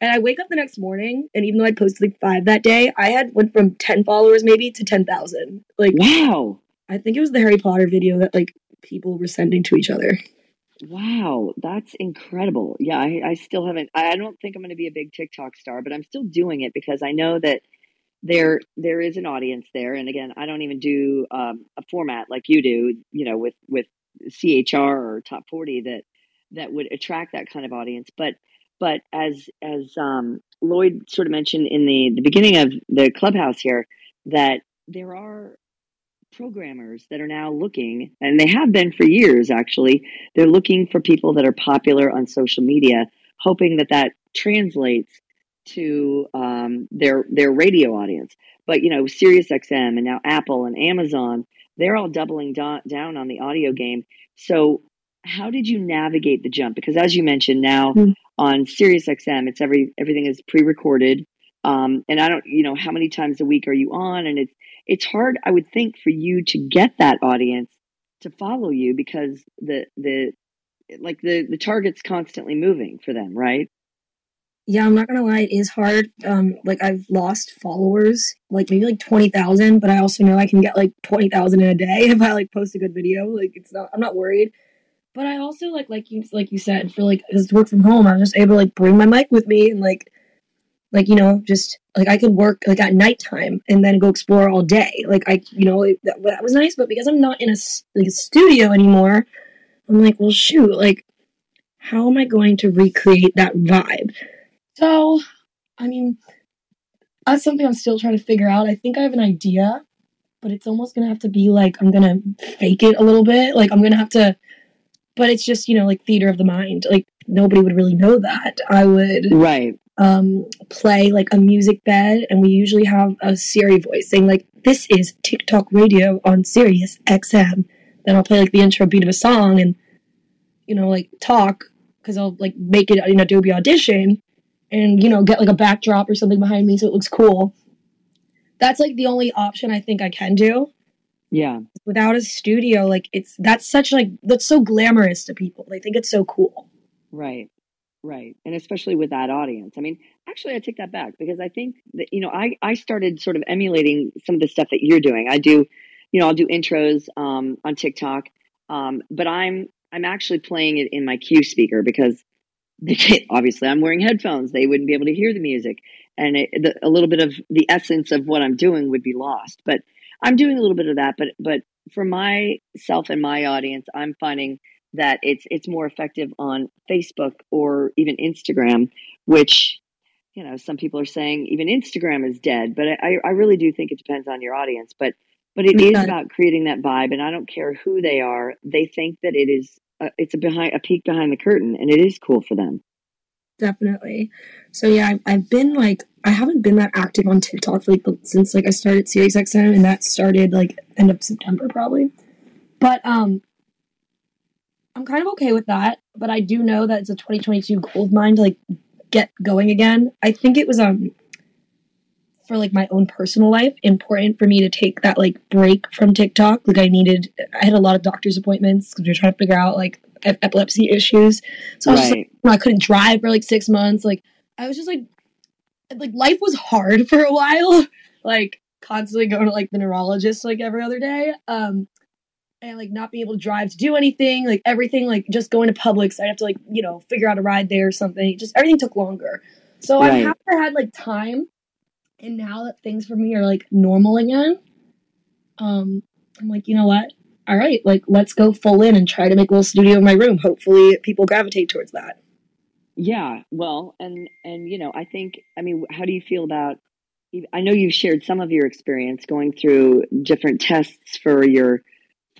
And I wake up the next morning, and even though I posted like five that day, I had went from ten followers maybe to ten thousand. Like wow, I think it was the Harry Potter video that like people were sending to each other. wow, that's incredible. Yeah, I, I still haven't. I don't think I'm going to be a big TikTok star, but I'm still doing it because I know that there there is an audience there. And again, I don't even do um, a format like you do. You know, with with CHR or Top 40 that that would attract that kind of audience. But but as as um, Loyd sort of mentioned in the the beginning of the clubhouse here, that there are programmers that are now looking, and they have been for years actually. They're looking for people that are popular on social media, hoping that that translates to um, their their radio audience. But you know, SiriusXM and now Apple and Amazon, they're all doubling do- down on the audio game. So, how did you navigate the jump? Because as you mentioned, now Mm. on SiriusXM, it's every everything is pre-recorded. Um, and I don't, you know, how many times a week are you on? And it's it's hard, I would think, for you to get that audience to follow you because the the like the the target's constantly moving for them, right? Yeah, I'm not gonna lie, it is hard. Um, like I've lost followers, like maybe like twenty thousand, but I also know I can get like twenty thousand in a day if I like post a good video. Like it's not, I'm not worried. But I also like like you like you said for like because work from home, I was just able to like bring my mic with me and like like you know just like I could work like at nighttime and then go explore all day. Like I you know it, that, that was nice, but because I'm not in a s- like a studio anymore, I'm like well shoot like how am I going to recreate that vibe? So, I mean, that's something I'm still trying to figure out. I think I have an idea, but it's almost gonna have to be like I'm gonna fake it a little bit. Like I'm gonna have to, but it's just you know like theater of the mind. Like nobody would really know that. I would Right. Um play like a music bed, and we usually have a Siri voice saying like this is TikTok radio on Sirius XM. Then I'll play like the intro beat of a song and you know like talk because I'll like make it in Adobe Audition and you know get like a backdrop or something behind me so it looks cool. That's like the only option I think I can do Yeah. without a studio. Like it's that's such like that's so glamorous to people. They think it's so cool. Right. Right. And especially with that audience. I mean, actually, I take that back because I think that, you know, I, I started sort of emulating some of the stuff that you're doing. I do, you know, I'll do intros um, on TikTok, um, but I'm, I'm actually playing it in my cue speaker because obviously I'm wearing headphones. They wouldn't be able to hear the music. And it, the, a little bit of the essence of what I'm doing would be lost. But I'm doing a little bit of that. But, but for myself and my audience, I'm finding that it's it's more effective on Facebook or even Instagram, which you know some people are saying even Instagram is dead. But I, I really do think it depends on your audience. But but it is about creating that vibe, and I don't care who they are. They think that it is a, it's a behind a peek behind the curtain, and it is cool for them. Definitely. So yeah, I've, I've been like I haven't been that active on TikTok like since like I started SiriusXM, and that started like end of September probably. But um, I'm kind of okay with that. But I do know that it's a 2022 gold mine to like get going again. I think it was um for like my own personal life important for me to take that like break from TikTok. Like I needed, I had a lot of doctor's appointments because we were trying to figure out like ep- epilepsy issues. So I was just like, you know, I couldn't drive for like six months. Like I was just like, like life was hard for a while. Like constantly going to like the neurologist like every other day. Um, and like not being able to drive to do anything. Like everything, like just going to Publix, I'd have to like you know figure out a ride there or something. Just everything took longer. So Right. I've never had like time. And now that things for me are like normal again, um, I'm like, you know what? All right, like let's go full in and try to make a little studio in my room. Hopefully, people gravitate towards that. Yeah, well, and and you know, I think I mean, how do you feel about I know you've shared some of your experience going through different tests for your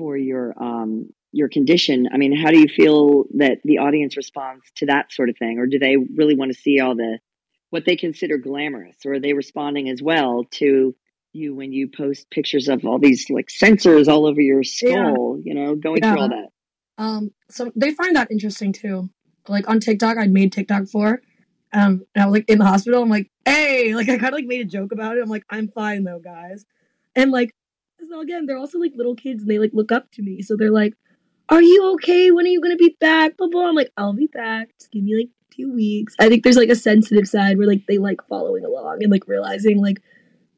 for your um your condition. I mean, how do you feel that the audience responds to that sort of thing or do they really want to see all the what they consider glamorous or are they responding as well to you when you post pictures of all these like sensors all over your skull, you know, going through all that? Um, so they find that interesting too. Like on TikTok, I'd made TikTok for, um, and I was like in the hospital. I'm like, hey, like I kind of like made a joke about it. I'm like, I'm fine though, guys. And like, again, they're also like little kids, and they like look up to me. So they're like, are you okay? When are you gonna be back? Blah blah. I'm like, I'll be back. Just give me like two weeks. I think there's like a sensitive side where like they like following along and like realizing like,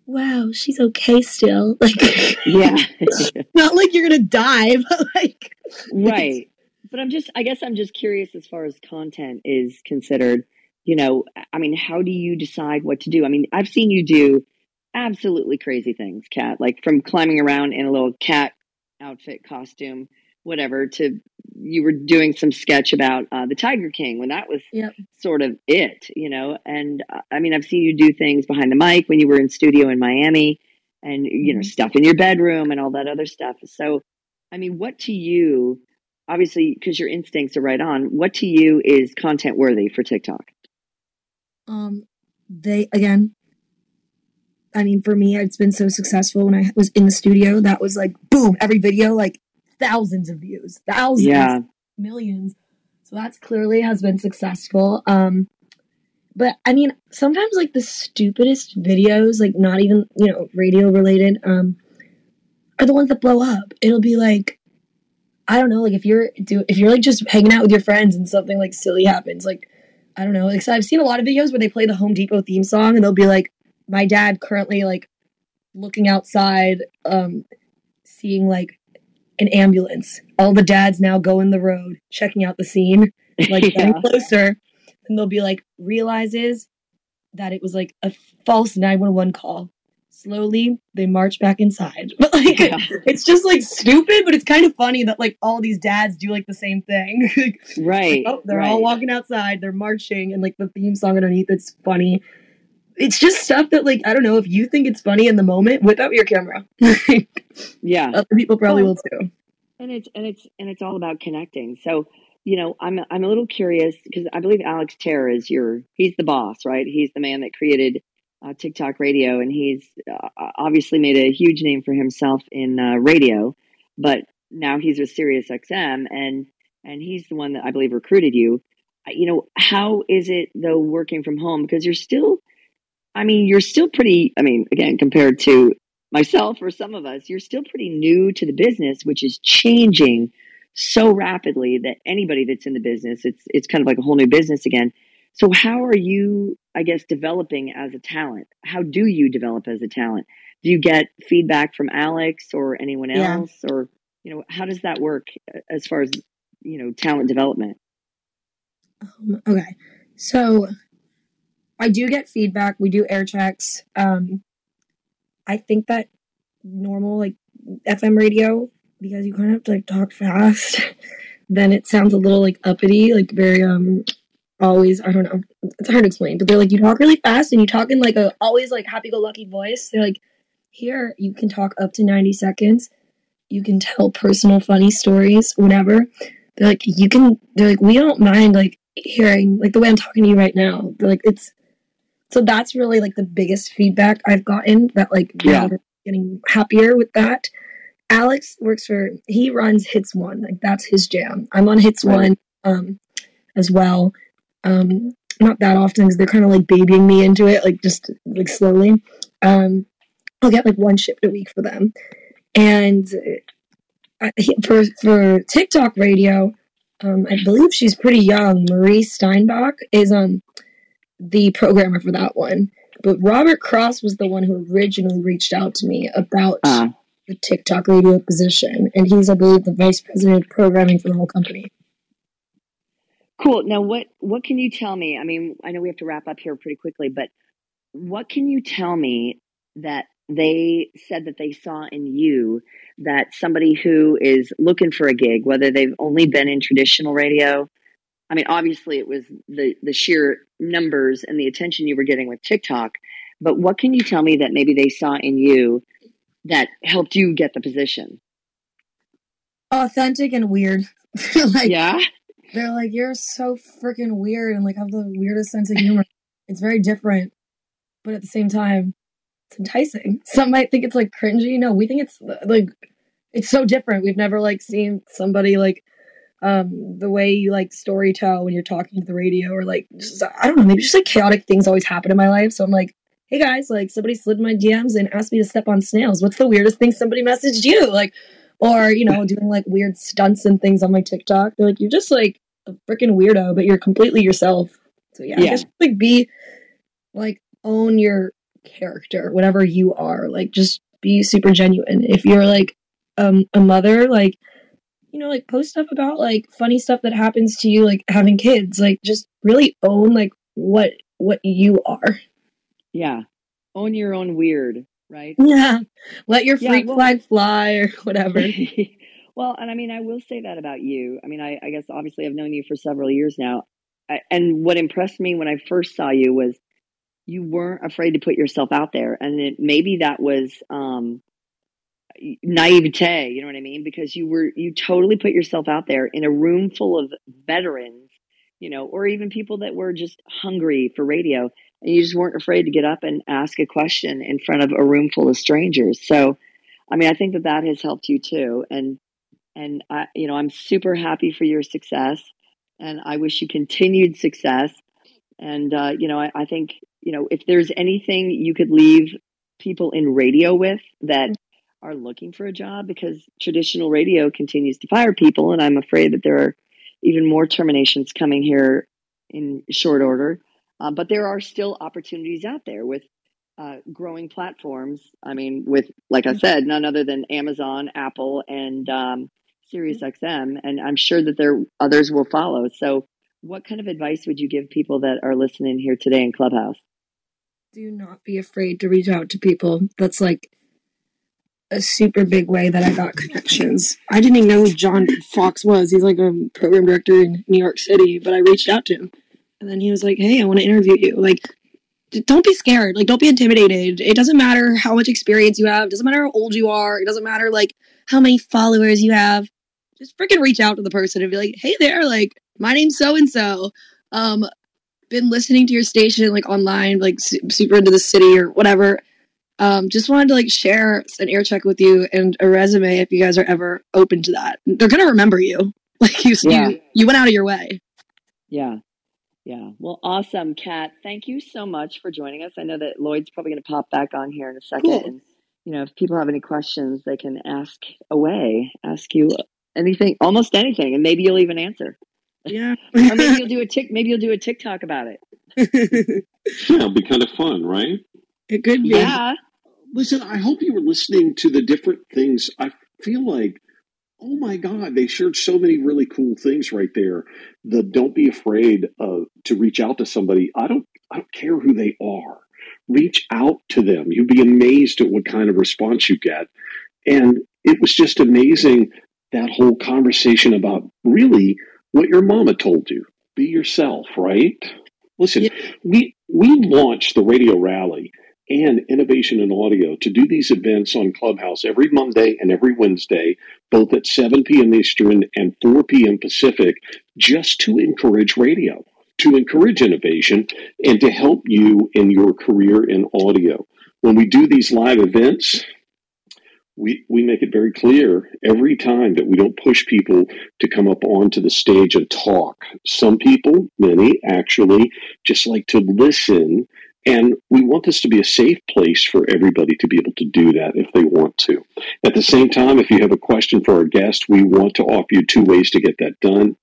wow, she's okay still. Like, yeah, not like you're gonna die, but like, right. But I'm just, I guess I'm just curious as far as content is considered. You know, I mean, how do you decide what to do? I mean, I've seen you do absolutely crazy things, Cat, like from climbing around in a little cat outfit costume whatever to you were doing some sketch about uh, the Tiger King when that was Yep. sort of it, you know. And uh, I mean, I've seen you do things behind the mic when you were in studio in Miami, and you know Mhm. stuff in your bedroom and all that other stuff. So, I mean, what to you? Obviously, because your instincts are right on. What to you is content worthy for TikTok? um, they again. I mean, for me, it's been so successful when I was in the studio. That was like, boom, every video, like thousands of views, thousands. Yeah, millions. So that's clearly has been successful. Um but I mean, sometimes like the stupidest videos, like not even, you know, radio related, um, are the ones that blow up. It'll be like I don't know, like if you're do if you're like just hanging out with your friends and something like silly happens, like I don't know. Like so I've seen a lot of videos where they play the Home Depot theme song and they'll be like, my dad currently like looking outside, um, seeing like an ambulance. All the dads now go in the road, checking out the scene, like Yeah. getting closer. And they'll be like, realizes that it was like a false 911 call. Slowly, they march back inside. But like, Yeah. it's just like stupid, but it's kind of funny that like all these dads do like the same thing. right. oh, they're right. all walking outside, they're marching, and like the theme song underneath, it's funny. It's just stuff that like I don't know if you think it's funny in the moment, whip out your camera. Yeah. Other people probably will too. and it's and it's and it's all about connecting so you know i'm i'm a little curious because i believe Alex Tear is your he's the boss right he's the man that created uh, tiktok radio and he's uh, obviously made a huge name for himself in uh, radio but now he's with sirius xm and and he's the one that i believe recruited you you know how is it though working from home because you're still i mean you're still pretty i mean again compared to myself or some of us, you're still pretty new to the business, which is changing so rapidly that anybody that's in the business, it's it's kind of like a whole new business again. So how are you, I guess, developing as a talent? How do you develop as a talent? Do you get feedback from Alex or anyone Yeah. else, or you know, how does that work as far as you know talent development? Um, okay, so I do get feedback. We do air checks. Um, I think that normal like FM radio because you kind of have to like talk fast. then it sounds a little like uppity, like very um always. I don't know. It's hard to explain, but they're like you talk really fast and you talk in like a always like happy go lucky voice. They're like here you can talk up to ninety seconds. You can tell personal funny stories whenever. They're like you can. They're like we don't mind like hearing like the way I'm talking to you right now. They're like it's so that's really like the biggest feedback I've gotten that like Yeah. getting happier with that. Alex works for he runs Hits One, like that's his jam. I'm on Hits Right. One um as well. Um not that often because they're kind of like babying me into it, like just like slowly. Um I'll get like one shift a week for them. And uh, he- for for TikTok radio, um, I believe she's pretty young. Marie Steinbach is um the programmer for that one. But Robert Cross was the one who originally reached out to me about Uh, the TikTok radio position, and he's, I believe, the vice president of programming for the whole company. Cool. Now, what what can you tell me? I mean, I know we have to wrap up here pretty quickly, but what can you tell me that they said that they saw in you that somebody who is looking for a gig, whether they've only been in traditional radio? I mean, obviously, it was the the sheer numbers and the attention you were getting with TikTok, but what can you tell me that maybe they saw in you that helped you get the position? Authentic and weird. like Yeah. they're like, you're so freaking weird and like have the weirdest sense of humor. It's very different, but at the same time, it's enticing. Some might think it's like cringy. No, we think it's like it's so different. We've never like seen somebody like um the way you like story tell when you're talking to the radio or like just, I don't know, maybe just like chaotic things always happen in my life. So I'm like, hey guys, like somebody slid in my DMs and asked me to step on snails. What's the weirdest thing somebody messaged you? Like or you know doing like weird stunts and things on my TikTok. They're like, you're just like a freaking weirdo, but you're completely yourself. So yeah, yeah. I guess like be like own your character, whatever you are. Like just be super genuine. If you're like um, a mother, like you know, like post stuff about like funny stuff that happens to you, like having kids. Like just really own like what what you are. Yeah, own your own weird, right? Yeah, let your freak yeah, well, flag fly or whatever. well, and I mean, I will say that about you. I mean, I, I guess obviously I've known you for several years now, I, and what impressed me when I first saw you was you weren't afraid to put yourself out there, and it, maybe that was um, naivete. You know what I mean? Because you were you totally put yourself out there in a room full of veterans, you know, or even people that were just hungry for radio, and you just weren't afraid to get up and ask a question in front of a room full of strangers. So, I mean, I think that that has helped you too, and and I, you know, I'm super happy for your success, and I wish you continued success. And uh, you know, I, I think you know if there's anything you could leave people in radio with that are looking for a job because traditional radio continues to fire people, and I'm afraid that there are even more terminations coming here in short order. Uh, but there are still opportunities out there with uh, growing platforms. I mean, with like I mm-hmm. said, none other than Amazon, Apple, and um, SiriusXM, mm-hmm. and I'm sure that there others will follow. So, what kind of advice would you give people that are listening here today in Clubhouse? Do not be afraid to reach out to people. That's like a super big way that I got connections. I didn't even know who John Fox was. He's like a program director in New York City, but I reached out to him. And then he was like, Hey, I want to interview you. Like, don't be scared. Like, don't be intimidated. It doesn't matter how much experience you have. It doesn't matter how old you are. It doesn't matter, like, how many followers you have. Just freaking reach out to the person and be like, Hey there, like, my name's so and so. Um, been listening to your station, like, online, like, su- super into the city or whatever um, just wanted to like share an ear check with you and a resume if you guys are ever open to that. They're gonna remember you. Like you, yeah. you, you went out of your way. Yeah. Yeah. Well, awesome, Cat. Thank you so much for joining us. I know that Loyd's probably going to pop back on here in a second. Cool. And, you know, if people have any questions, they can ask away, ask you anything, almost anything, and maybe you'll even answer. Yeah. or maybe you'll do a tick. Maybe you'll do a TikTok about it. yeah, it'll be kind of fun, right? It could be. Yeah. Listen, I hope you were listening to the different things. I feel like, oh my God, they shared so many really cool things right there. The don't be afraid uh, to reach out to somebody. I don't, I don't care who they are. Reach out to them. You'd be amazed at what kind of response you get. And it was just amazing that whole conversation about really what your mama told you. Be yourself, right? Listen, yeah. we we launched the radio rally and Innovation in Audio to do these events on Clubhouse every Monday and every Wednesday, both at 7 p.m. Eastern and 4 p.m. Pacific, just to encourage radio, to encourage innovation, and to help you in your career in audio. When we do these live events, we, we make it very clear every time that we don't push people to come up onto the stage and talk. Some people, many actually, just like to listen and we want this to be a safe place for everybody to be able to do that if they want to. At the same time, if you have a question for our guest, we want to offer you two ways to get that done.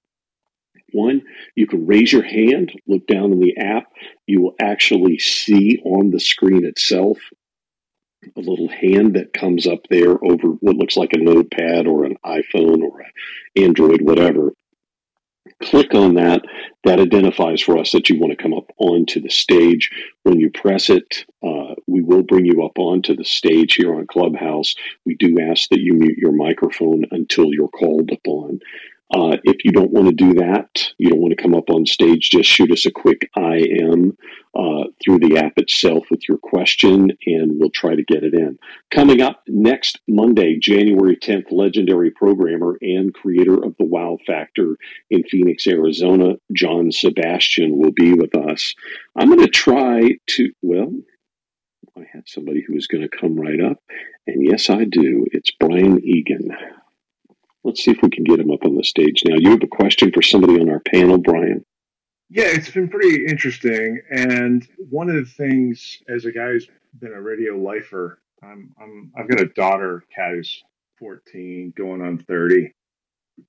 One, you can raise your hand, look down in the app. You will actually see on the screen itself a little hand that comes up there over what looks like a notepad or an iPhone or an Android, whatever click on that. That identifies for us that you want to come up onto the stage. When you press it, uh, we will bring you up onto the stage here on Clubhouse. We do ask that you mute your microphone until you're called upon. Uh, if you don't want to do that, you don't want to come up on stage, just shoot us a quick IM uh, through the app itself with your question, and we'll try to get it in. Coming up next Monday, January 10th, legendary programmer and creator of the Wow Factor in Phoenix, Arizona, John Sebastian, will be with us. I'm going to try to, well, I had somebody who was going to come right up, and yes, I do. It's Brian Egan. Let's see if we can get him up on the stage now. You have a question for somebody on our panel, Brian? Yeah, it's been pretty interesting. And one of the things, as a guy who's been a radio lifer, I'm, I'm I've got a daughter, Kat, who's 14, going on 30.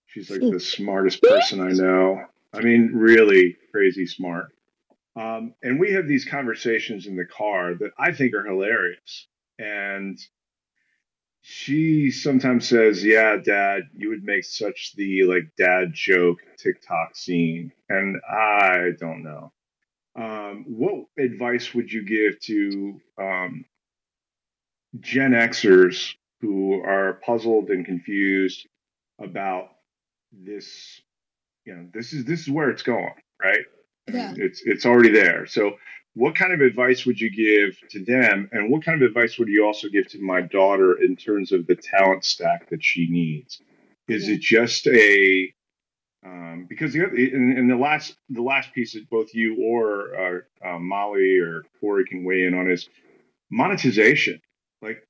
She's like the smartest person I know. I mean, really crazy smart. Um, and we have these conversations in the car that I think are hilarious. And she sometimes says, "Yeah, Dad, you would make such the like dad joke TikTok scene," and I don't know. Um, what advice would you give to um, Gen Xers who are puzzled and confused about this? You know, this is this is where it's going, right? Yeah. It's it's already there. So what kind of advice would you give to them? And what kind of advice would you also give to my daughter in terms of the talent stack that she needs? Is it just a um, because the, other- in, in the last the last piece that both you or uh, uh, Mollie or Corey can weigh in on is monetization. Like,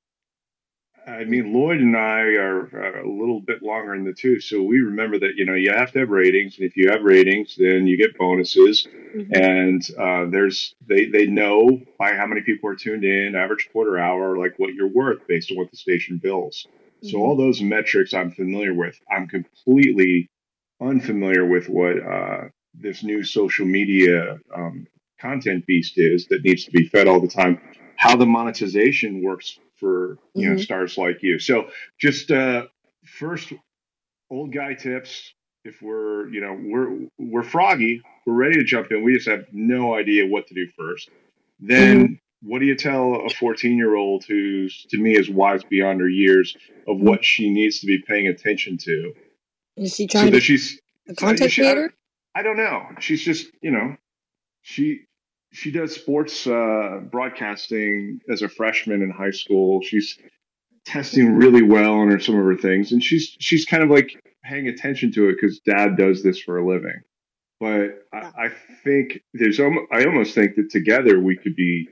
I mean, Loyd and I are, are a little bit longer in the tooth, so we remember that you know you have to have ratings, and if you have ratings, then you get bonuses Mhm. and uh, there's they they know by how many people are tuned in, average quarter hour, like what you're worth based on what the station bills. So Mhm. all those metrics I'm familiar with. I'm completely unfamiliar with what uh, this new social media um, content beast is that needs to be fed all the time. How the monetization works for you know Mhm. stars like you. So just uh, first, old guy tips. If we're you know we're we're froggy, we're ready to jump in. We just have no idea what to do first. Then what do you tell a 14 year old who's to me is wise beyond her years of what she needs to be paying attention to? Is she So trying to she's a content she- creator? I don't know. She's just, you know, she she does sports uh, broadcasting as a freshman in high school. She's testing really well on her, some of her things, and she's she's kind of like paying attention to it because Dad does this for a living. But I, I think there's I almost think that together we could be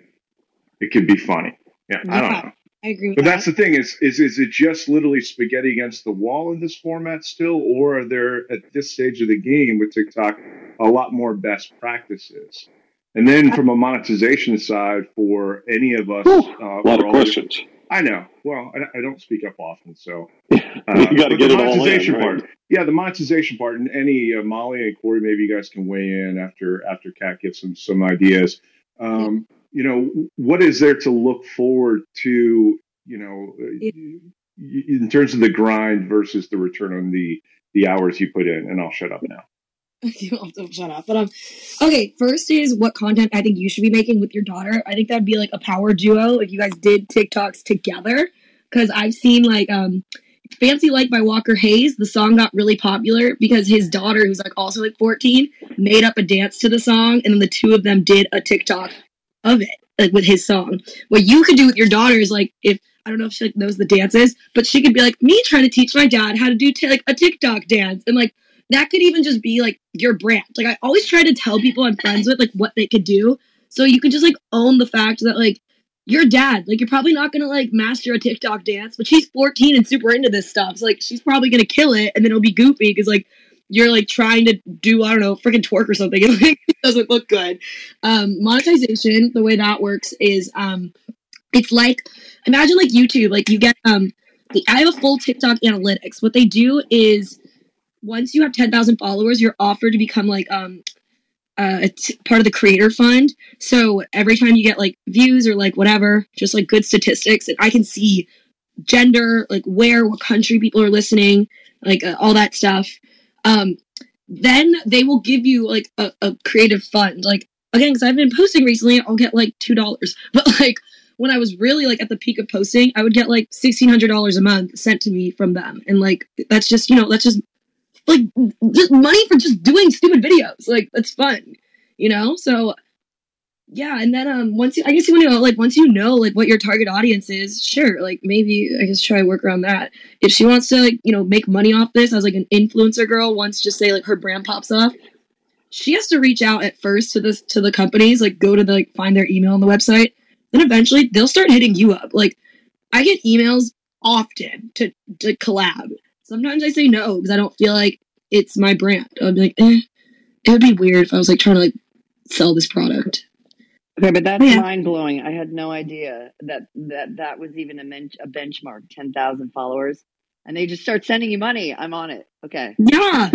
it could be funny. Yeah, I don't know. I agree with But that. that's the thing is is is it just literally spaghetti against the wall in this format still, or are there at this stage of the game with TikTok a lot more best practices? And then from a monetization side, for any of us, Whew, uh, a lot for of all questions. I know. Well, I, I don't speak up often, so you uh, got to get the it all in. monetization right? part. Yeah, the monetization part, and any uh, Mollie and Corey, maybe you guys can weigh in after after Cat gives some some ideas. Um, you know, what is there to look forward to? You know, uh, It- y- in terms of the grind versus the return on the the hours you put in. And I'll shut up now. you don't shut up. But um, okay. First is what content I think you should be making with your daughter. I think that'd be like a power duo if you guys did TikToks together. Because I've seen like um, "Fancy Like" by Walker Hayes. The song got really popular because his daughter, who's like also like 14, made up a dance to the song, and then the two of them did a TikTok of it, like with his song. What you could do with your daughter is like if I don't know if she like knows the dances, but she could be like me trying to teach my dad how to do t- like a TikTok dance, and like that could even just be like your brand. Like I always try to tell people I'm friends with like what they could do, so you can just like own the fact that like your dad, like you're probably not gonna like master a TikTok dance, but she's 14 and super into this stuff, so like she's probably gonna kill it, and then it'll be goofy because like you're like trying to do I don't know freaking twerk or something, and like it doesn't look good. Um, monetization, the way that works is um, it's like imagine like YouTube, like you get um, the, I have a full TikTok analytics. What they do is once you have 10,000 followers, you're offered to become like um uh, t- part of the creator fund. So every time you get like views or like whatever, just like good statistics, and I can see gender, like where, what country people are listening, like uh, all that stuff. Um, then they will give you like a, a creative fund. Like again, because I've been posting recently, I'll get like two dollars, but like when I was really like at the peak of posting, I would get like sixteen hundred dollars a month sent to me from them, and like that's just you know that's just like just money for just doing stupid videos. Like that's fun, you know. So yeah, and then um once you I guess you want to know like once you know like what your target audience is, sure, like maybe I guess try work around that. If she wants to like you know make money off this as like an influencer girl, once just say like her brand pops off. She has to reach out at first to this to the companies, like go to the like find their email on the website. Then eventually they'll start hitting you up. Like I get emails often to to collab. Sometimes I say no because I don't feel like it's my brand. I'd be like, eh. It would be weird if I was like trying to like sell this product. Okay, but that's Yeah. mind blowing. I had no idea that that that was even a, men- a benchmark, ten thousand followers. and they just start sending you money, I'm on it. Okay. Yeah.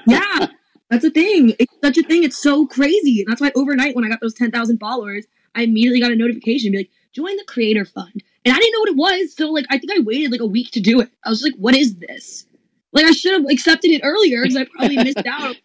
yeah. That's a thing. It's such a thing. It's so crazy. And that's why overnight when I got those 10,000 followers, I immediately got a notification be like, join the creator fund. And I didn't know what it was. So like, I think I waited like a week to do it. I was like, what is this? Like I should have accepted it earlier because I probably missed out.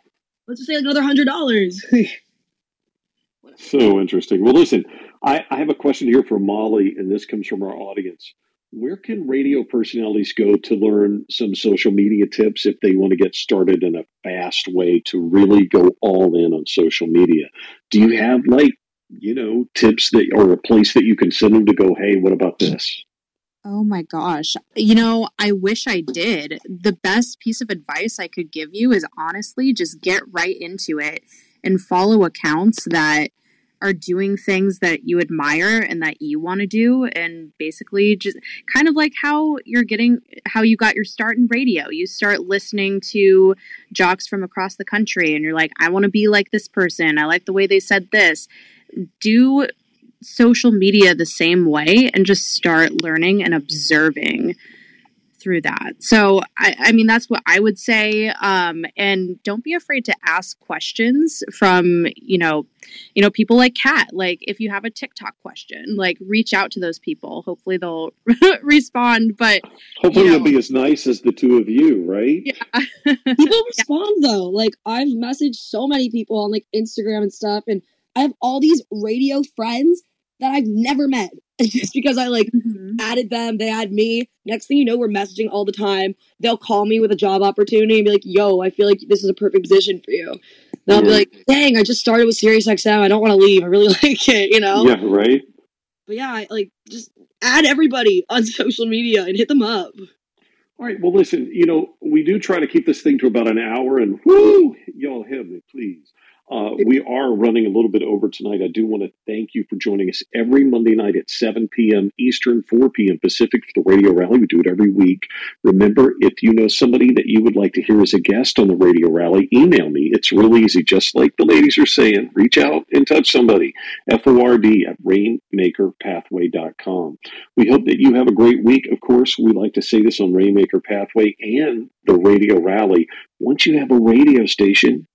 Let's just say like another hundred dollars. so interesting. Well, listen, I, I have a question here for Mollie, and this comes from our audience. Where can radio personalities go to learn some social media tips if they want to get started in a fast way to really go all in on social media? Do you have like, you know, tips that or a place that you can send them to go, hey, what about mm. this? Oh my gosh. You know, I wish I did. The best piece of advice I could give you is honestly just get right into it and follow accounts that are doing things that you admire and that you want to do and basically just kind of like how you're getting how you got your start in radio you start listening to jocks from across the country and you're like i want to be like this person i like the way they said this do social media the same way and just start learning and observing through that. So, I, I mean, that's what I would say. Um, and don't be afraid to ask questions from, you know, you know, people like Cat. Like, if you have a TikTok question, like reach out to those people. Hopefully, they'll respond. But hopefully, you know, they'll be as nice as the two of you, right? Yeah. people respond though. Like, I've messaged so many people on like Instagram and stuff, and I have all these radio friends that I've never met. Just because I like mm-hmm. added them, they add me. Next thing you know, we're messaging all the time. They'll call me with a job opportunity and be like, yo, I feel like this is a perfect position for you. And I'll be like, dang, I just started with SiriusXM. I don't want to leave. I really like it, you know? Yeah, right. But yeah, I, like just add everybody on social media and hit them up. All right. Well, listen, you know, we do try to keep this thing to about an hour and whoo, y'all have me, please. Uh, we are running a little bit over tonight. I do want to thank you for joining us every Monday night at 7 p.m. Eastern, 4 p.m. Pacific for the Radio Rally. We do it every week. Remember, if you know somebody that you would like to hear as a guest on the Radio Rally, email me. It's real easy, just like the ladies are saying. Reach out and touch somebody. F-O-R-D at rainmakerpathway.com. We hope that you have a great week. Of course, we like to say this on Rainmaker Pathway and the Radio Rally. Once you have a radio station,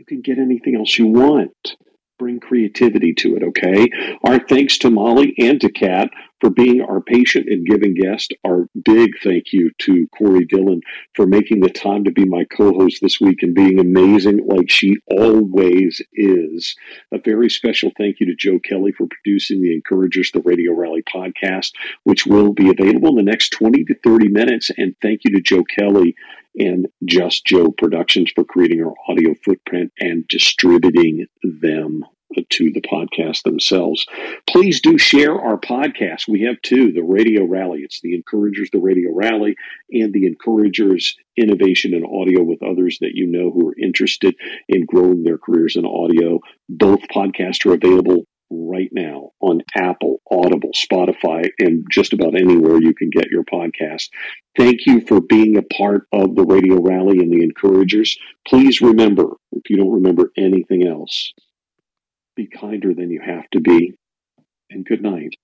you can get anything else you want. Bring creativity to it, okay? Our thanks to Mollie and to Cat for being our patient and giving guest. Our big thank you to Corey Dylan for making the time to be my co host this week and being amazing like she always is. A very special thank you to Joe Kelley for producing the Encouragers, the Radio Rally podcast, which will be available in the next 20 to 30 minutes. And thank you to Joe Kelley and Just Joe Productions for creating our audio footprint and distributing them to the podcast themselves. Please do share our podcast. We have two the Radio Rally. It's the Encouragers, the Radio Rally, and the Encouragers Innovation in Audio with others that you know who are interested in growing their careers in audio. Both podcasts are available right now on Apple, Audible, Spotify, and just about anywhere you can get your podcast. Thank you for being a part of the Radio Rally and the Encouragers. Please remember, if you don't remember anything else, be kinder than you have to be, and good night.